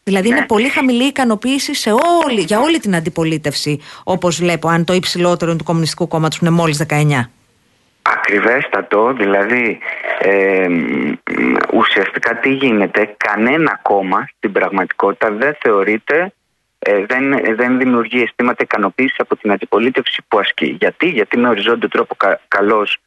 Δηλαδή είναι ναι. πολύ χαμηλή ικανοποίηση σε όλη, για όλη την αντιπολίτευση, όπως βλέπω, αν το υψηλότερο του Κομμουνιστικού Κόμματος είναι μόλις 19. Ακριβέστατο, δηλαδή ε, ουσιαστικά τι γίνεται, κανένα κόμμα στην πραγματικότητα δεν θεωρείται, ε, δεν, δεν δημιουργεί αισθήματα ικανοποίησης από την αντιπολίτευση που ασκεί. Γιατί, γιατί με οριζόντιο τρόπο κα, καλώς,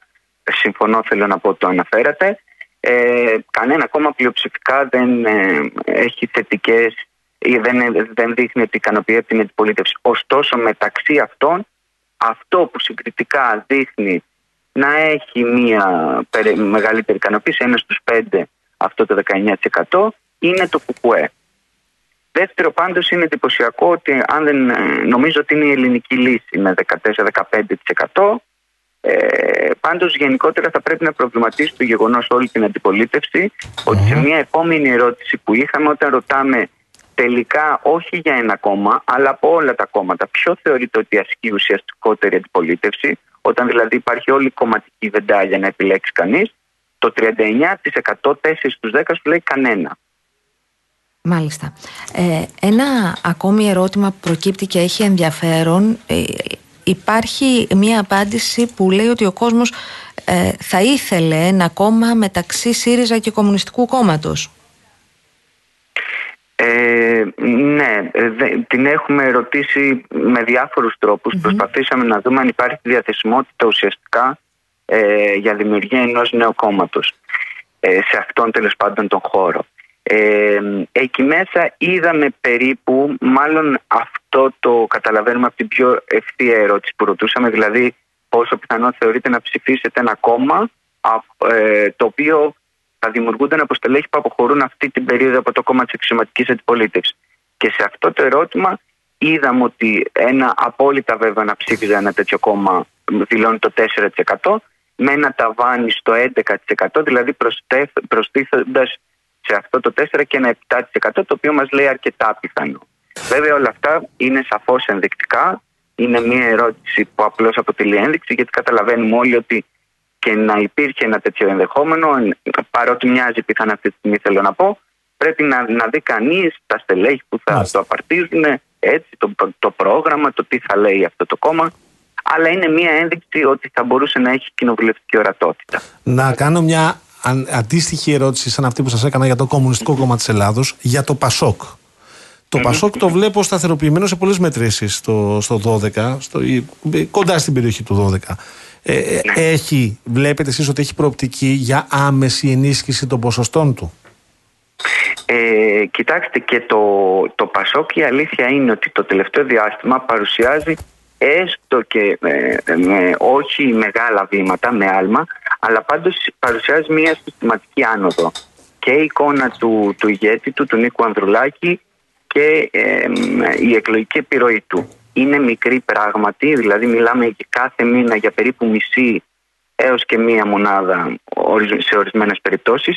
συμφωνώ θέλω να πω το αναφέρατε, ε, κανένα κόμμα πλειοψηφικά δεν ε, έχει θετικές ή δεν, δεν δείχνει ότι ικανοποιεί από την αντιπολίτευση. Ωστόσο μεταξύ αυτών αυτό που συγκριτικά δείχνει να έχει μια μεγαλύτερη ικανοποίηση, ένα στους πέντε αυτό το 19% είναι το ΚΚΕ. Δεύτερο πάντως είναι εντυπωσιακό ότι αν δεν, νομίζω ότι είναι η ελληνική λύση με 14-15% Ε, Πάντως, γενικότερα θα πρέπει να προβληματίσει το γεγονός όλη την αντιπολίτευση ότι σε μια επόμενη ερώτηση που είχαμε, όταν ρωτάμε τελικά όχι για ένα κόμμα, αλλά από όλα τα κόμματα, ποιο θεωρείται ότι ασκεί ουσιαστικότερη αντιπολίτευση, όταν δηλαδή υπάρχει όλη η κομματική βεντάλια να επιλέξει κανείς, το 39% 4 στους 10 σου λέει κανένα. Μάλιστα. Ε, ένα ακόμη ερώτημα που προκύπτει και έχει ενδιαφέρον. Ε, υπάρχει μία απάντηση που λέει ότι ο κόσμος ε, θα ήθελε ένα κόμμα μεταξύ ΣΥΡΙΖΑ και Κομμουνιστικού Κόμματος. Ε, ναι, ε, την έχουμε ρωτήσει με διάφορους Προσπαθήσαμε να δούμε αν υπάρχει διαθεσιμότητα ουσιαστικά ε, για δημιουργία ενός νέου κόμματος ε, σε αυτόν τέλος πάντων τον χώρο. Ε, εκεί μέσα είδαμε περίπου, μάλλον αυτό το καταλαβαίνουμε από την πιο ευθεία ερώτηση που ρωτούσαμε, δηλαδή πόσο πιθανό θεωρείτε να ψηφίσετε ένα κόμμα ε, το οποίο θα δημιουργούνται από στελέχη που αποχωρούν αυτή την περίοδο από το κόμμα της εξωματική αντιπολίτευσης. Και σε αυτό το ερώτημα είδαμε ότι ένα απόλυτα βέβαια να ψήφιζε ένα τέτοιο κόμμα δηλώνει το 4% με ένα ταβάνι στο 11% δηλαδή προστίθοντας σε αυτό το 4% και ένα 7% το οποίο μας λέει αρκετά πιθανό. Βέβαια όλα αυτά είναι σαφώς ενδεικτικά, είναι μια ερώτηση που απλώς αποτελεί ένδειξη γιατί καταλαβαίνουμε όλοι ότι και να υπήρχε ένα τέτοιο ενδεχόμενο, παρότι μοιάζει πιθανά αυτή τη στιγμή θέλω να πω, πρέπει να, να δει κανείς τα στελέχη που θα το απαρτίζουν, έτσι, το, το πρόγραμμα, το τι θα λέει αυτό το κόμμα. Αλλά είναι μια ένδειξη ότι θα μπορούσε να έχει κοινοβουλευτική ορατότητα. Να κάνω μια αντίστοιχη ερώτηση σαν αυτή που σας έκανα για το Κομμουνιστικό Κόμμα της Ελλάδος, για το ΠΑΣΟΚ. Το Πασόκ το βλέπω σταθεροποιημένο σε πολλές μετρήσεις στο, στο 12, στο, κοντά στην περιοχή του 12. Ε, ε, ναι. έχει, βλέπετε εσείς ότι έχει προοπτική για άμεση ενίσχυση των ποσοστών του; Ε, κοιτάξτε και το, το Πασόκ η αλήθεια είναι ότι το τελευταίο διάστημα παρουσιάζει έστω και ε, με όχι μεγάλα βήματα, με άλμα, αλλά πάντως παρουσιάζει μια συστηματική άνοδο. Και η εικόνα του, του ηγέτη του, του Νίκου Ανδρουλάκη και η εκλογική επιρροή του είναι μικρή πράγματι, δηλαδή μιλάμε για κάθε μήνα για περίπου μισή έως και μία μονάδα σε ορισμένες περιπτώσεις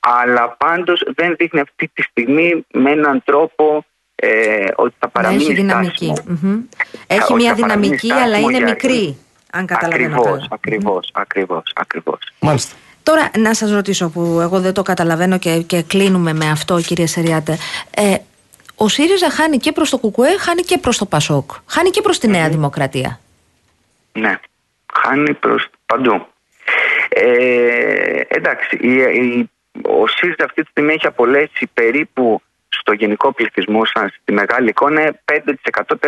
αλλά πάντως δεν δείχνει αυτή τη στιγμή με έναν τρόπο ε, ότι θα παραμείνει Έχει δυναμική. Έχει μια δυναμική αλλά είναι μικρή αν καταλαβαίνω ακριβώς, ακριβώς, ακριβώς, ακριβώς. Μάλιστα. Τώρα να σας ρωτήσω που εγώ δεν το καταλαβαίνω και, και κλείνουμε με αυτό κύριε Σεριάτε ε, ο ΣΥΡΙΖΑ χάνει και προς το ΚΚΕ, χάνει και προς το ΠΑΣΟΚ. Χάνει και προς τη Νέα Δημοκρατία. Ναι, χάνει προς παντού. Ε, εντάξει, η, ο ΣΥΡΙΖΑ αυτή τη στιγμή έχει απολέσει περίπου στο γενικό πληθυσμό σαν στη μεγάλη εικόνα 5%,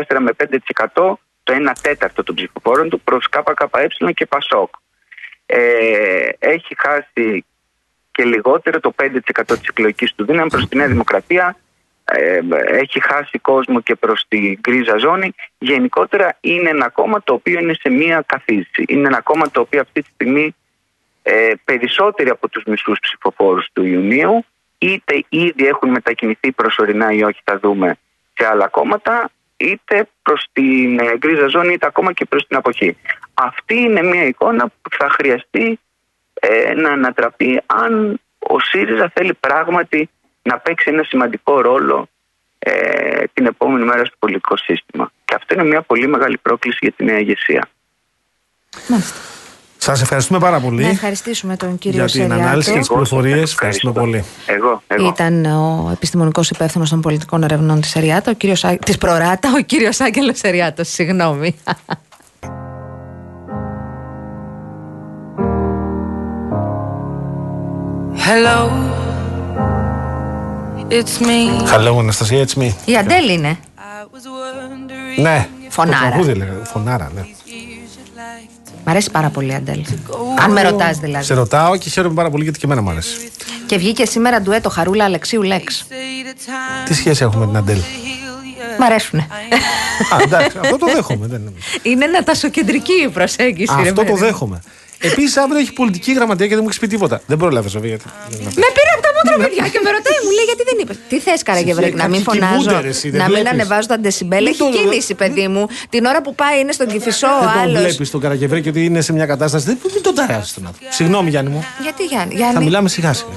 4 με 5% το 1 τέταρτο των ψηφοφόρων του προς ΚΚΕ και ΠΑΣΟΚ. Ε, έχει χάσει και λιγότερο το 5% της εκλογικής του δύναμης προς τη Νέα Δημοκρατία. Ε, έχει χάσει κόσμο και προς την γκρίζα ζώνη. Γενικότερα είναι ένα κόμμα το οποίο είναι σε μία καθίζηση. Είναι ένα κόμμα το οποίο αυτή τη στιγμή ε, περισσότεροι από τους μισούς ψηφοφόρους του Ιουνίου είτε ήδη έχουν μετακινηθεί προσωρινά ή όχι θα δούμε σε άλλα κόμματα είτε προς την ε, γκρίζα ζώνη είτε ακόμα και προς την αποχή. Αυτή είναι μια εικόνα που θα χρειαστεί ε, να ανατραπεί αν ο ΣΥΡΙΖΑ θέλει πράγματι να παίξει ένα σημαντικό ρόλο ε, την επόμενη μέρα στο πολιτικό σύστημα. Και αυτό είναι μια πολύ μεγάλη πρόκληση για τη νέα ηγεσία. Σας ευχαριστούμε πάρα πολύ. Να ευχαριστήσουμε τον κύριο Για την ανάλυση και τις πληροφορίες. Ευχαριστούμε πολύ. Εγώ, εγώ. Ήταν ο επιστημονικός υπεύθυνος των πολιτικών ερευνών της Εριάτα, ο κύριος, της Προράτα, ο κύριος Άγγελος Εριάτο. Συγγνώμη. Hello. It's me. Hello, Αναστασία, it's me. Η Αντέλ είναι. Ναι. Φωνάρα. Φωνάρα, ναι. Μ' αρέσει πάρα πολύ η Αντέλ. Αν με ρωτάς δηλαδή. Σε ρωτάω και χαίρομαι πάρα πολύ γιατί και εμένα μου αρέσει. Και βγήκε σήμερα ντουέτο Χαρούλα Αλεξίου Λέξ. Τι σχέση έχουμε με την Αντέλ; Μ' αρέσουνε. Α, εντάξει, αυτό το δέχομαι. Δεν... Είναι ένα τασοκεντρική η προσέγγιση. Αυτό το δέχομαι. Επίσης, αύριο έχει πολιτική γραμματεία και δεν μου έχεις πει τίποτα. Δεν πρόλαβε, Σοφία. γιατί δεν είναι αυτό. Με πήρε από τα μούτρα, παιδιά, και με ρωτάει, μου λέει γιατί δεν είπες; Τι θες, Καραγευρέκ, να μην κάτι φωνάζω, κοιμούνται, ρε, εσύ, δεν να μην βλέπεις. ανεβάζω τα ντεσιμπέλ. Μην Έχει το- κίνηση, παιδί μου. Την ώρα που πάει είναι στον κυφισό ο Δεν τον άλλο. βλέπει τον Καραγευρέκη ότι είναι σε μια κατάσταση. Δεν μην τον ταράζει τον άνθρωπο. Συγγνώμη, Γιάννη μου. Γιατί Γιάννη, Θα Γιάννη. μιλάμε σιγά σιγά.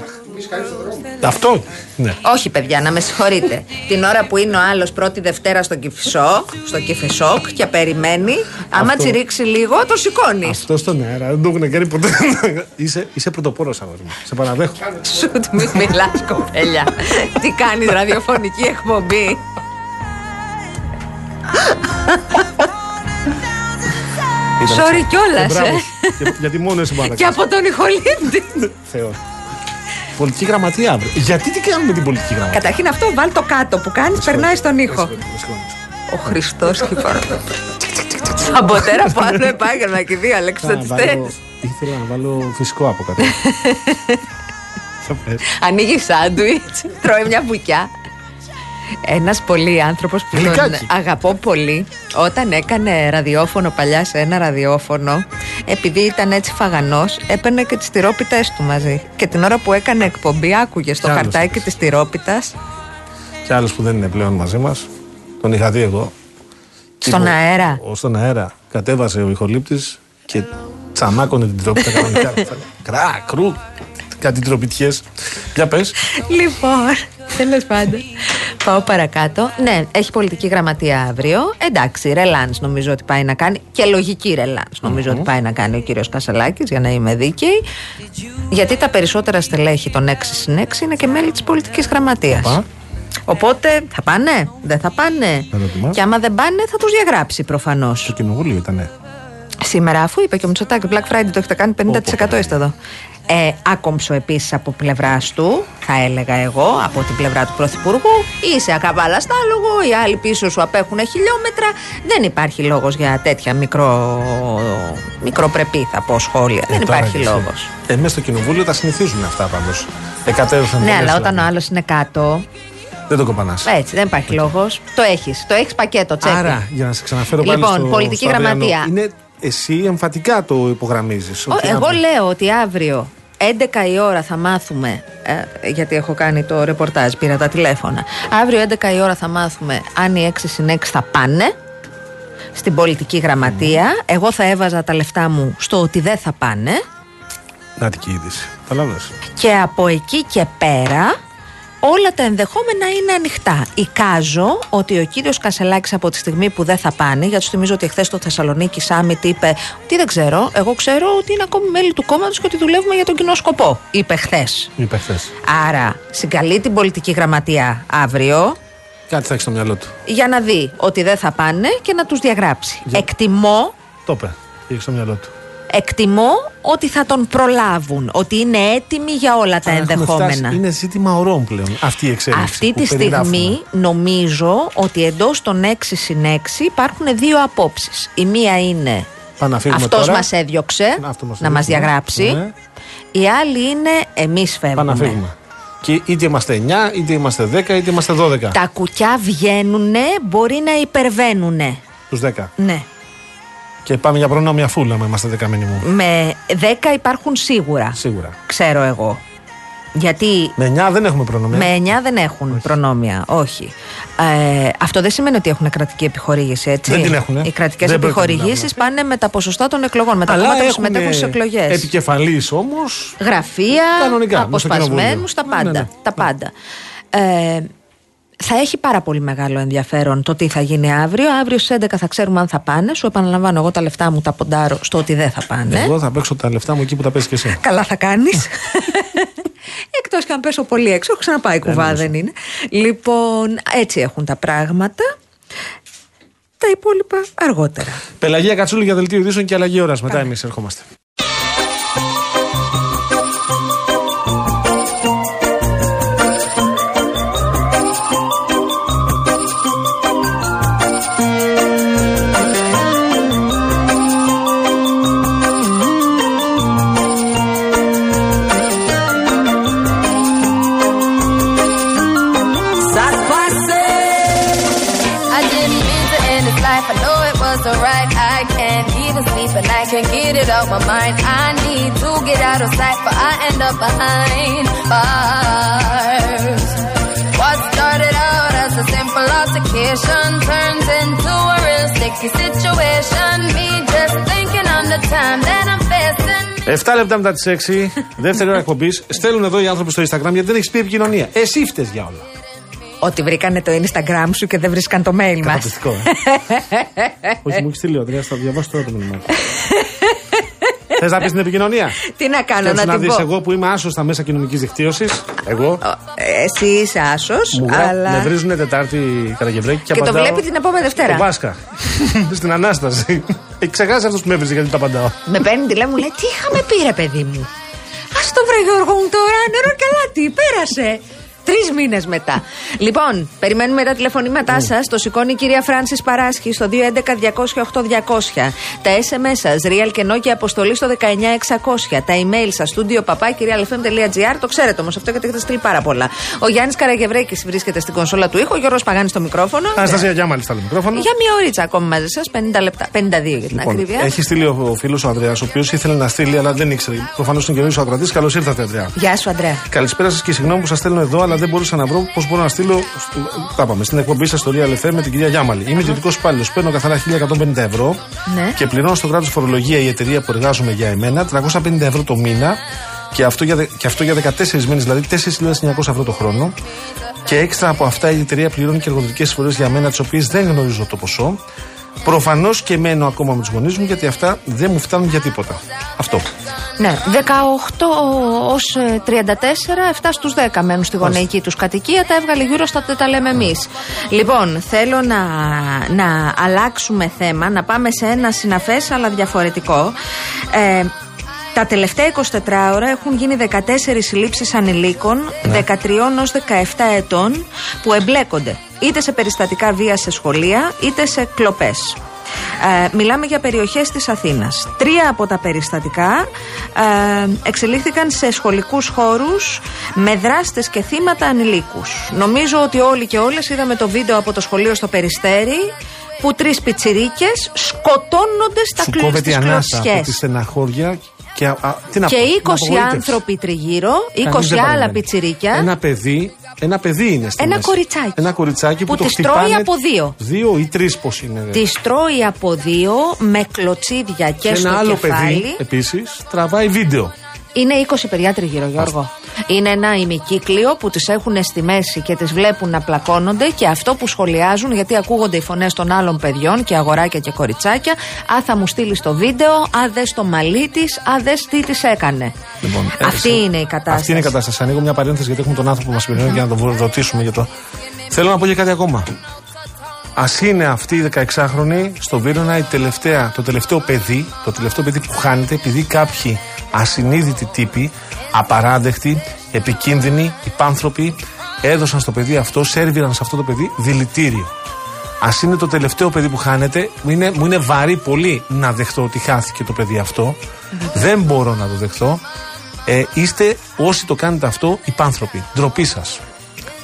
Αυτό. Ναι. Όχι, παιδιά, να με συγχωρείτε. Την ώρα που είναι ο άλλος πρώτη Δευτέρα στον Κυφισό, στο Κυφισόκ και περιμένει, άμα Αυτό. τσιρίξει λίγο, το σηκώνεις. Αυτό στον αέρα δεν το έχουν κάνει ποτέ. είσαι είσαι πρωτοπόρος, αγόρι μου. Σε παραδέχω. Σουτ, μη μιλάς, κοπέλια. Τι κάνεις ραδιοφωνική εκπομπή; Ήταν Sorry αυτό. κιόλας, Και μπράβο. ε. Και- Γιατί μόνο εσύ μπορείς να Και κάνεις. από τον Ιχολίντη. Θεός. Πολιτική γραμματεία αύριο. Γιατί τι κάνουμε την πολιτική γραμματεία; Καταρχήν αυτό βάλ το κάτω που κάνεις, περνάει στον ήχο. Με συγχωρείτε. Ο Χριστός και Σαμποτέρα από άλλο επάγγελμα και δύο Θα αλεξιπτωτιστέ. βάλω- Ήθελα να βάλω φυσικό από κάτω. Θα πες. Ανοίγει σάντουιτς, τρώει μια μπουκιά. Ένας πολύ άνθρωπος που τον Γλυκάκι. αγαπώ πολύ, όταν έκανε ραδιόφωνο παλιά σε ένα ραδιόφωνο, επειδή ήταν έτσι φαγανός, έπαιρνε και τις τυρόπιτες του μαζί. Και την ώρα που έκανε εκπομπή, άκουγε στο Κι άλλος χαρτάκι της τυρόπιτας, Και άλλος που δεν είναι πλέον μαζί μας, τον είχα δει εγώ. στον Λοιπόν, αέρα. ο- Στον αέρα. Κατέβασε ο ηχολήπτης και τσαμάκωνε την τρόπιτα κανονικά. Κρά, κρού, κάτι τροπιτιέ. Για πες. Λοιπόν, τέλος πάντων. Πάω παρακάτω. Ναι, έχει πολιτική γραμματεία αύριο. Εντάξει, ρελάνς νομίζω ότι πάει να κάνει. Και λογική ρελάνς νομίζω ότι πάει να κάνει ο κύριος Κασαλάκης, για να είμαι δίκαιη. Γιατί τα περισσότερα στελέχη των 6 συν 6 είναι και μέλη της πολιτικής γραμματείας. Οπα. Οπότε θα πάνε, δεν θα πάνε. Ερώτημα. Και άμα δεν πάνε, θα τους διαγράψει προφανώς. Στο κοινοβούλιο ήταν. Σήμερα, αφού είπε και ο Μητσοτάκης, Black Friday το έχετε κάνει 50% είστε εδώ. Ε, άκομψο επίσης από πλευράς του, θα έλεγα εγώ, από την πλευρά του Πρωθυπουργού. Είσαι ακαβαλαστάλογο, οι άλλοι πίσω σου απέχουν χιλιόμετρα. Δεν υπάρχει λόγος για τέτοια μικρό, μικροπρεπή, θα πω, σχόλια. δεν υπάρχει λόγος. Ε, μέσα στο κοινοβούλιο τα συνηθίζουν αυτά πάντως. Εκατέρωθεν Ναι, πολλές αλλά όταν ο δηλαδή. άλλος είναι κάτω, Δεν το κοπανάς. έτσι δεν υπάρχει λόγος. Το έχεις. Το έχεις πακέτο, τσέπη. Άρα, για να σε ξαναφέρω πάλι Λοιπόν, στο, πολιτική στο αυριανό, γραμματεία. Είναι εσύ εμφατικά το υπογραμμίζεις. Ω, Εγώ λέω ότι αύριο 11 η ώρα θα μάθουμε, ε, γιατί έχω κάνει το ρεπορτάζ, πήρα τα τηλέφωνα. Αύριο 11 η ώρα θα μάθουμε αν οι 6 συν 6 θα πάνε στην πολιτική γραμματεία. Εγώ θα έβαζα τα λεφτά μου στο ότι δεν θα πάνε. Να την είδηση. Καταλαβαίνω. Και από εκεί και πέρα όλα τα ενδεχόμενα είναι ανοιχτά. Εικάζω ότι ο κύριος Κασελάκης από τη στιγμή που δεν θα πάνε, γιατί σου θυμίζω ότι εχθές στο Θεσσαλονίκη Σάμιτ είπε ότι δεν ξέρω, εγώ ξέρω ότι είναι ακόμη μέλη του κόμματος και ότι δουλεύουμε για τον κοινό σκοπό, είπε χθες. Είπε χθες. Άρα συγκαλεί την πολιτική γραμματεία αύριο Κάτι θα έχεις στο μυαλό του. για να δει ότι δεν θα πάνε και να τους διαγράψει. Εκτιμώ Το είπε. Είχε στο μυαλό του. Εκτιμώ ότι θα τον προλάβουν, ότι είναι έτοιμοι για όλα τα Άρα έχουμε ενδεχόμενα. φτάσει- Είναι ζήτημα ωρών πλέον αυτή η εξέλιξη. Αυτή που τη περιγράφουμε. στιγμή νομίζω ότι εντός των 6 συν 6 υπάρχουν δύο απόψεις. Η μία είναι Πάμε να φύγουμε αυτός τώρα. μας έδιωξε Να, αυτό μας να μας έδιωξε, διαγράψει. ναι. Η άλλη είναι εμείς Πάμε να φεύγουμε. φύγουμε. Και είτε είμαστε 9, είτε είμαστε 10, είτε είμαστε 12. Τα κουκιά βγαίνουνε, μπορεί να υπερβαίνουνε. Τους 10. Ναι. Και πάμε για προνόμια φούλα, άμα είμαστε 10 μήνυμου. Με 10 υπάρχουν σίγουρα. Σίγουρα. Ξέρω εγώ. Γιατί Με 9 δεν έχουμε προνόμια. Με 9 δεν έχουν προνόμια, όχι. Ε, αυτό δεν σημαίνει ότι έχουν κρατική επιχορήγηση, έτσι. Δεν την έχουνε. Οι κρατικές Δεν πρόκειται να επιχορηγήσεις την πάνε με τα ποσοστά των εκλογών, με τα Αλλά κόμματα που έχουν συμμετέχουν στις εκλογές. επικεφαλής όμως. Γραφεία, Κανονικά, μέσα στο αποσπασμένους, κοινοβούλιο. τα Ναι, πάντα. ναι, ναι. Τα πάντα. Ε, θα έχει πάρα πολύ μεγάλο ενδιαφέρον το τι θα γίνει αύριο. Αύριο στις 11 θα ξέρουμε αν θα πάνε. Σου επαναλαμβάνω, εγώ τα λεφτά μου τα ποντάρω στο ότι δεν θα πάνε. Εγώ θα παίξω τα λεφτά μου εκεί που τα παίζει και εσύ. Καλά θα κάνεις. Εκτός και αν πέσω πολύ έξω, έχω ξαναπάει κουβά, δεν είναι. Λοιπόν, έτσι έχουν τα πράγματα. Τα υπόλοιπα αργότερα. Πελαγία Κατσούλη για δελτίο ειδήσεων και αλλαγή ώρας. Μετά εμείς ερχόμαστε. Out my mind. I need to get out of sight, but I end up behind bars. What started out as a simple altercation turns into a real sticky situation. Me just thinking on the time that I'm facing. 7 λεπτά μετά τις 6, δεύτερη ώρα εκπομπής. Στέλνουν εδώ οι άνθρωποι στο Instagram γιατί δεν έχεις πει επικοινωνία. Εσύ φταίει για όλα. Ότι βρήκανε το Instagram σου και δεν βρίσκαν το mail μας. Καταπληκτικό. ε. Όχι, μου έχεις στείλει ο Ανδρέας, θα διαβάσω τώρα το μήνυμα. Θες να πεις την επικοινωνία; Τι να κάνω, Θες να να την δεις πω. εγώ που είμαι άσος στα μέσα κοινωνικής δικτύωσης; Εγώ. Ε, Εσύ είσαι άσος, Μου γράφουν, αλλά. με βρίζουν Τετάρτη Καραγευρέκη και, Και το απαντάω βλέπει την επόμενη Δευτέρα. Το Πάσχα. Στην Ανάσταση. Έχει ξεχάσει αυτός που με έβριζε γιατί τα απαντάω. Με παίρνει τηλέφωνο, μου λέει Τι είχαμε πει, ρε παιδί μου; Α το βρε Γιώργο μου τώρα, νερό και αλάτι, πέρασε. Τρεις μήνες μετά. Λοιπόν, περιμένουμε τα τηλεφωνήματά σας. Το σηκώνει η κυρία Φράνσης Παράσχη στο 211-200-8200. Τα SMS σα, real και no και αποστολή στο 19600. Τα email σας, studio papakirialfm.gr. Το ξέρετε όμως αυτό γιατί έχετε στείλει πάρα πολλά. Ο Γιάννης Καραγευρέκης βρίσκεται στην κονσόλα του ήχου. Ο Γιώργος Παγάνης στο μικρόφωνο. Αναστασία Γιάμαλη στα μικρόφωνο. Για μία ωρίτσα ακόμη μαζί σας, 50 λεπτά. 52 για την Λοιπόν, ακρίβεια. έχει στείλει ο, ο φίλος ο Ανδρέας, ο οποίος ήθελε να στείλει, αλλά δεν ήξερε. Προφανώς είναι καινούριο ακροατή. Καλώς ήρθατε, Ανδρέα. Γεια σου, Αντρέα. Καλησπέρα σας και συγγνώμη που σας στέλνω εδώ, αλλά δεν μπορούσα να βρω πώς μπορώ να στείλω. στο- Τα πάμε, στην εκπομπή σας στο Real FM με την κυρία Γιάμαλη. Είμαι ιδιωτικός υπάλληλος, παίρνω καθαρά 1150 ευρώ Ναι. και πληρώνω στο κράτος φορολογία η εταιρεία που εργάζομαι για εμένα 350 ευρώ το μήνα και αυτό για, δε- και αυτό για 14 μήνες, δηλαδή 4.900 ευρώ το χρόνο. Και έξτρα από αυτά η εταιρεία πληρώνει και εργοδοτικές εισφορέ για μένα, τις οποίες δεν γνωρίζω το ποσό. Προφανώς και μένω ακόμα με τους γονείς μου, γιατί αυτά δεν μου φτάνουν για τίποτα. Αυτό. Ναι, 18 ως 34, 7 στους 10 μένουν στη γονεϊκή τους κατοικία. Τα έβγαλε γύρω στα τα λέμε εμείς. Λοιπόν, θέλω να, να αλλάξουμε θέμα, να πάμε σε ένα συναφές αλλά διαφορετικό. Ε, τα τελευταία 24 ώρα έχουν γίνει 14 συλλήψεις ανηλίκων 13 ως 17 ετών που εμπλέκονται είτε σε περιστατικά βία σε σχολεία είτε σε κλοπές. Ε, μιλάμε για περιοχές της Αθήνας. Τρία από τα περιστατικά ε, εξελίχθηκαν σε σχολικούς χώρους με δράστες και θύματα ανηλίκους. Νομίζω ότι όλοι και όλες είδαμε το βίντεο από το σχολείο στο Περιστέρι που τρεις πιτσιρίκες σκοτώνονται στα Σου κλ- κόβεται η στις ανάσα από κλωτσιές. τη στεναχώρια και, α, α, τι να Και πω, 20 απογοήτευση. άνθρωποι τριγύρω, 20 Κανείς δεν άλλα παρεμβαίνει. πιτσιρίκια. Ένα παιδί, ένα παιδί είναι στη Ένα μέση. κοριτσάκι. Ένα κοριτσάκι που, Που το τις χτυπάνε. τρώει από δύο. Δύο ή τρεις πώς είναι. ρε. Τη τρώει από δύο με κλωτσίδια και, Και στο ένα άλλο κεφάλι. παιδί επίσης τραβάει βίντεο. Είναι 20 παιδιά τριγύρω, Γιώργο. Είναι ένα ημικύκλιο που τις έχουν στη μέση και τις βλέπουν να πλακώνονται και αυτό που σχολιάζουν, γιατί ακούγονται οι φωνές των άλλων παιδιών και αγοράκια και κοριτσάκια. Α, θα μου στείλεις το βίντεο, α, δες το μαλλί της, α, δες τι της έκανε. Λοιπόν, ε, αυτή σε- είναι η κατάσταση. Αυτή είναι η κατάσταση. Ανοίγω μια παρένθεση γιατί έχουμε τον άνθρωπο που μας περιμένει για να τον βο- ρωτήσουμε για το. Θέλω να πω και κάτι ακόμα. Α είναι αυτή η 16χρονη στο Βίρονα η τελευταία, το τελευταίο παιδί, το τελευταίο παιδί που χάνεται επειδή κάποιοι ασυνείδητοι τύποι, απαράδεκτοι, επικίνδυνοι, υπάνθρωποι, έδωσαν στο παιδί αυτό, σέρβιραν σε αυτό το παιδί δηλητήριο. Α είναι το τελευταίο παιδί που χάνεται, μου είναι, μου είναι βαρύ πολύ να δεχτώ ότι χάθηκε το παιδί αυτό. Δεν μπορώ να το δεχτώ. Ε, είστε όσοι το κάνετε αυτό υπάνθρωποι. Ντροπή σας.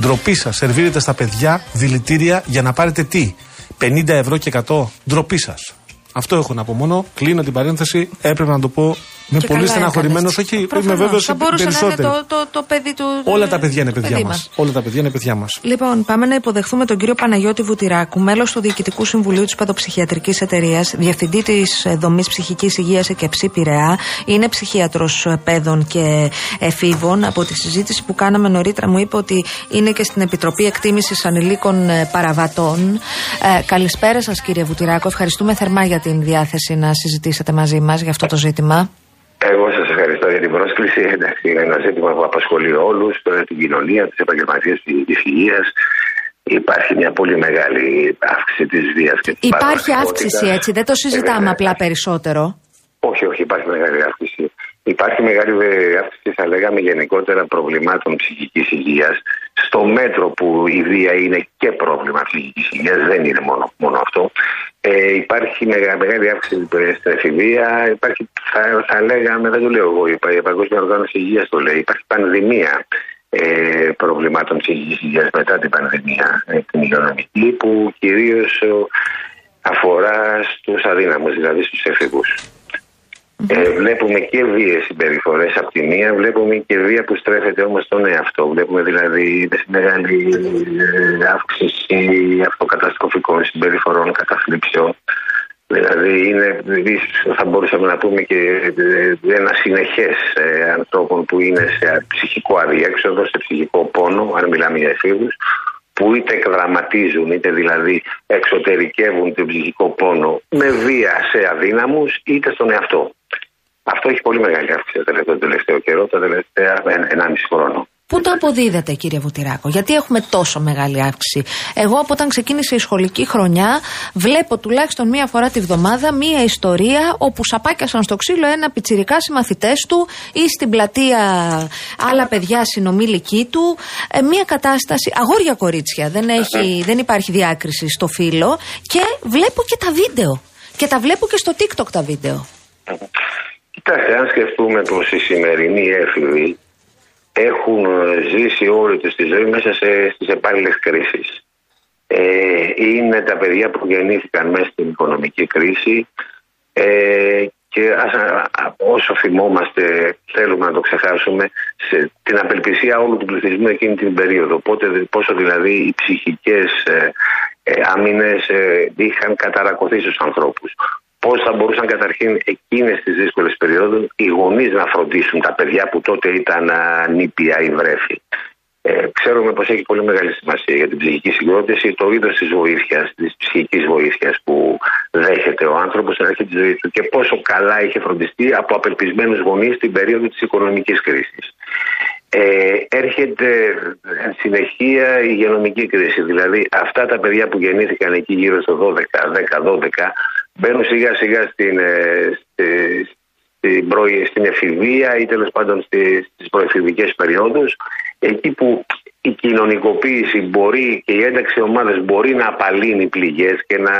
Ντροπή σας. Σερβίρετε στα παιδιά δηλητήρια για να πάρετε τι; 50 ευρώ και 100. Ντροπή σας. Αυτό έχω να πω μόνο. Κλείνω την παρένθεση. Έπρεπε να το πω. Είμαι Και πολύ καλά στεναχωρημένος. έκανες. Όχι, είμαι Προφανώς. βέβαιος Θα ότι μπορούσε να είναι περισσότερο. το, το, το παιδί του. Όλα τα παιδιά είναι του παιδιά παιδί μας. μας. Όλα τα παιδιά είναι παιδιά μας. Λοιπόν, πάμε να υποδεχθούμε τον κύριο Παναγιώτη Βουτυράκου, μέλος του Διοικητικού Συμβουλίου της Παιδοψυχιατρικής Εταιρείας, διευθυντή της Δομής Ψυχικής Υγείας ΕΚΕΨΗ Πειραιά. Είναι ψυχίατρος παιδών και εφήβων. Από τη συζήτηση που κάναμε νωρίτερα, μου είπε ότι είναι και στην Επιτροπή Εκτίμησης Ανηλίκων ε, Παραβατών. Ε, καλησπέρα σας, κύριε Βουτυράκου. Ευχαριστούμε θερμά για την διάθεση να συζητήσετε μαζί μας για αυτό το ζήτημα. Εγώ σας ευχαριστώ για την πρόσκληση. Εντάξει, είναι ένα ζήτημα που απασχολεί όλους, την κοινωνία, τι επαγγελματίες της υγείας. Υπάρχει μια πολύ μεγάλη αύξηση της βίας και της Υπάρχει αύξηση έτσι, δεν το συζητάμε απλά περισσότερο. Όχι, όχι, υπάρχει μεγάλη αύξηση. Υπάρχει μεγάλη ε, αύξηση, θα λέγαμε, γενικότερα προβλημάτων ψυχικής υγείας. Στο μέτρο που η βία είναι και πρόβλημα ψυχικής υγείας, δεν είναι μόνο, μόνο αυτό. Ε, υπάρχει μεγα, μεγάλη αύξηση στην εφηβεία. Υπάρχει, θα, θα λέγαμε, δεν το λέω εγώ, η Πα- η Παγκόσμια Οργάνωση Υγείας το λέει. Υπάρχει πανδημία ε, προβλημάτων ψυχική υγείας μετά την πανδημία, ε, την υγειονομική, που κυρίως αφορά στους αδύναμους, δηλαδή στους εφηβούς. Ε, βλέπουμε και βίες συμπεριφορές από τη μία, βλέπουμε και βία που στρέφεται όμως στον εαυτό. Βλέπουμε δηλαδή μεγάλη ε, αύξηση αυτοκαταστροφικών συμπεριφορών, καταθλίψεων. Δηλαδή είναι, ίσως θα μπορούσαμε να πούμε και ε, ένα συνεχές ε, ανθρώπων που είναι σε ψυχικό αδιέξοδο, σε ψυχικό πόνο, αν μιλάμε για εφήβους, που είτε εκδραματίζουν είτε δηλαδή εξωτερικεύουν τον ψυχικό πόνο με βία σε αδύναμους είτε στον εαυτό. Αυτό έχει πολύ μεγάλη αύξηση το τελευταίο καιρό, τα τελευταία 1,5 χρόνο. Πού το αποδίδεται, κύριε Βουτυράκο, γιατί έχουμε τόσο μεγάλη αύξηση. Εγώ, από όταν ξεκίνησε η σχολική χρονιά, βλέπω τουλάχιστον μία φορά τη βδομάδα μία ιστορία όπου σαπάκιασαν στο ξύλο ένα πιτσιρικά συμμαθητές του ή στην πλατεία άλλα παιδιά συνομήλικοί του. Ε, μία κατάσταση, αγόρια κορίτσια, δεν, έχει, δεν υπάρχει διάκριση στο φύλλο και βλέπω και τα βίντεο. Και τα βλέπω και στο TikTok τα βίντεο. Κοιτάξτε, αν σκεφτούμε πως οι σημερινοί έφηβοι έχουν ζήσει όλη τους τη ζωή μέσα σε, στις επάλληλες κρίσεις. Ε, είναι τα παιδιά που γεννήθηκαν μέσα στην οικονομική κρίση ε, και ας, όσο θυμόμαστε θέλουμε να το ξεχάσουμε σε την απελπισία όλου του πληθυσμού εκείνη την περίοδο. Πότε, πόσο δηλαδή οι ψυχικές ε, ε άμυνες ε, είχαν καταρακωθεί στους ανθρώπους πώς θα μπορούσαν καταρχήν εκείνες τις δύσκολες περιόδους οι γονείς να φροντίσουν τα παιδιά που τότε ήταν νήπια ή βρέφη. Ε, ξέρουμε πως έχει πολύ μεγάλη σημασία για την ψυχική συγκρότηση το είδος της βοήθειας, της ψυχικής βοήθειας που δέχεται ο άνθρωπος στην αρχή της ζωής του και πόσο καλά είχε φροντιστεί από απελπισμένους γονείς στην περίοδο της οικονομικής κρίσης. Ε, έρχεται εν συνεχεία η υγειονομική κρίση. Δηλαδή αυτά τα παιδιά που γεννήθηκαν εκεί γύρω στο 12, 10, 12 μπαίνουν σιγά σιγά στην, ε, στην, προ, στην εφηβεία ή τέλος πάντων στις προεφηβικές περιόδους. Εκεί που η κοινωνικοποίηση μπορεί και η ένταξη ομάδε μπορεί να απαλύνει πληγές και να,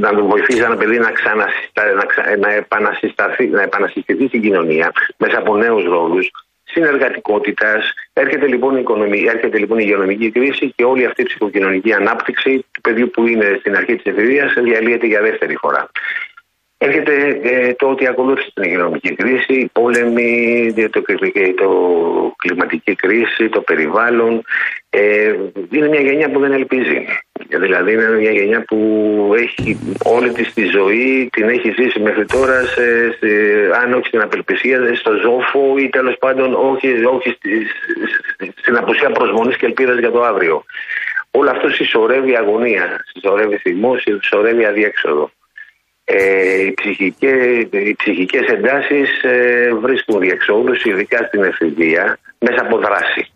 να βοηθήσει ένα παιδί να, να, να, επανασυσταθεί, να επανασυστηθεί στην κοινωνία μέσα από νέους ρόλους συνεργατικότητας. Έρχεται, λοιπόν η έρχεται λοιπόν η υγειονομική κρίση και όλη αυτή η ψυχοκοινωνική ανάπτυξη του παιδιού που είναι στην αρχή της εφηβείας διαλύεται για δεύτερη φορά. Έρχεται ε, το ότι ακολούθησε την υγειονομική κρίση, οι πόλεμοι, το, το, κλιματική κρίση, το περιβάλλον. Ε, είναι μια γενιά που δεν ελπίζει. Δηλαδή είναι μια γενιά που έχει όλη της τη ζωή, την έχει ζήσει μέχρι τώρα, σε, σε, αν όχι στην απελπισία, στο ζόφο ή τέλος πάντων όχι, όχι στη, στην απουσία προσμονής και ελπίδας για το αύριο. Όλο αυτό συσσωρεύει αγωνία, συσσωρεύει θυμός, συσσωρεύει αδιέξοδο. Ε, οι, ψυχικές, οι ψυχικές εντάσεις ε, βρίσκουν διεξόδους, ειδικά στην εφηβεία, μέσα από δράση.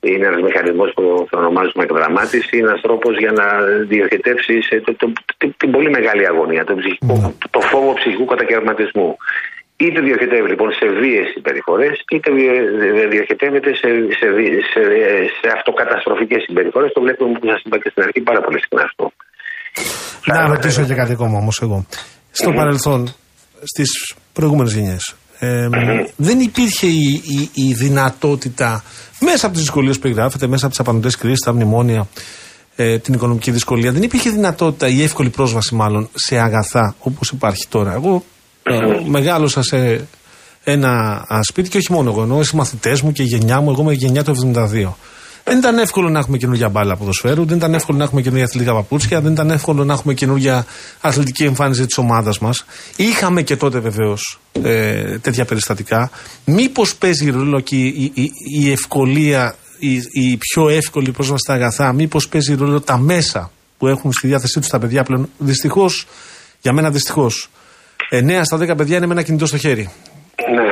Είναι ένας μηχανισμός που θα ονομάζουμε εκδραμάτιση. Είναι ένας τρόπος για να διοχετεύσεις το, το, την πολύ μεγάλη αγωνία, το, ψυχικό, ναι. το φόβο ψυχικού κατακαιρματισμού. Είτε διοχετεύει λοιπόν σε βίαιες συμπεριφορές, είτε διοχετεύεται σε, σε, σε, σε αυτοκαταστροφικές συμπεριφορές. Το βλέπουμε που σας είπα και στην αρχή πάρα πολύ συχνά αυτό. Να ρωτήσω και κάτι ακόμα όμως εγώ. Στο παρελθόν, στις προηγούμενες γενιές, δεν υπήρχε η, η, η, δυνατότητα μέσα από τις δυσκολίες που εγγράφεται, μέσα από τις απαντέ κρίσεις, τα μνημόνια, ε, την οικονομική δυσκολία, δεν υπήρχε δυνατότητα η εύκολη πρόσβαση μάλλον σε αγαθά όπως υπάρχει τώρα. Εγώ ε, μεγάλωσα σε ένα σπίτι και όχι μόνο εγώ, ενώ οι μαθητές μου και η γενιά μου, εγώ είμαι γενιά του 72. Δεν ήταν εύκολο να έχουμε καινούργια μπάλα ποδοσφαίρου, δεν ήταν εύκολο να έχουμε καινούργια αθλητικά παπούτσια, δεν ήταν εύκολο να έχουμε καινούργια αθλητική εμφάνιση της ομάδας μας. Είχαμε και τότε βεβαίως ε, τέτοια περιστατικά. Μήπως παίζει ρόλο και η, η, η ευκολία, η, η, πιο εύκολη πρόσβαση στα αγαθά, μήπως παίζει ρόλο τα μέσα που έχουν στη διάθεσή τους τα παιδιά πλέον. Δυστυχώς, για μένα δυστυχώς, 9 στα 10 παιδιά είναι με ένα κινητό στο χέρι. Ναι.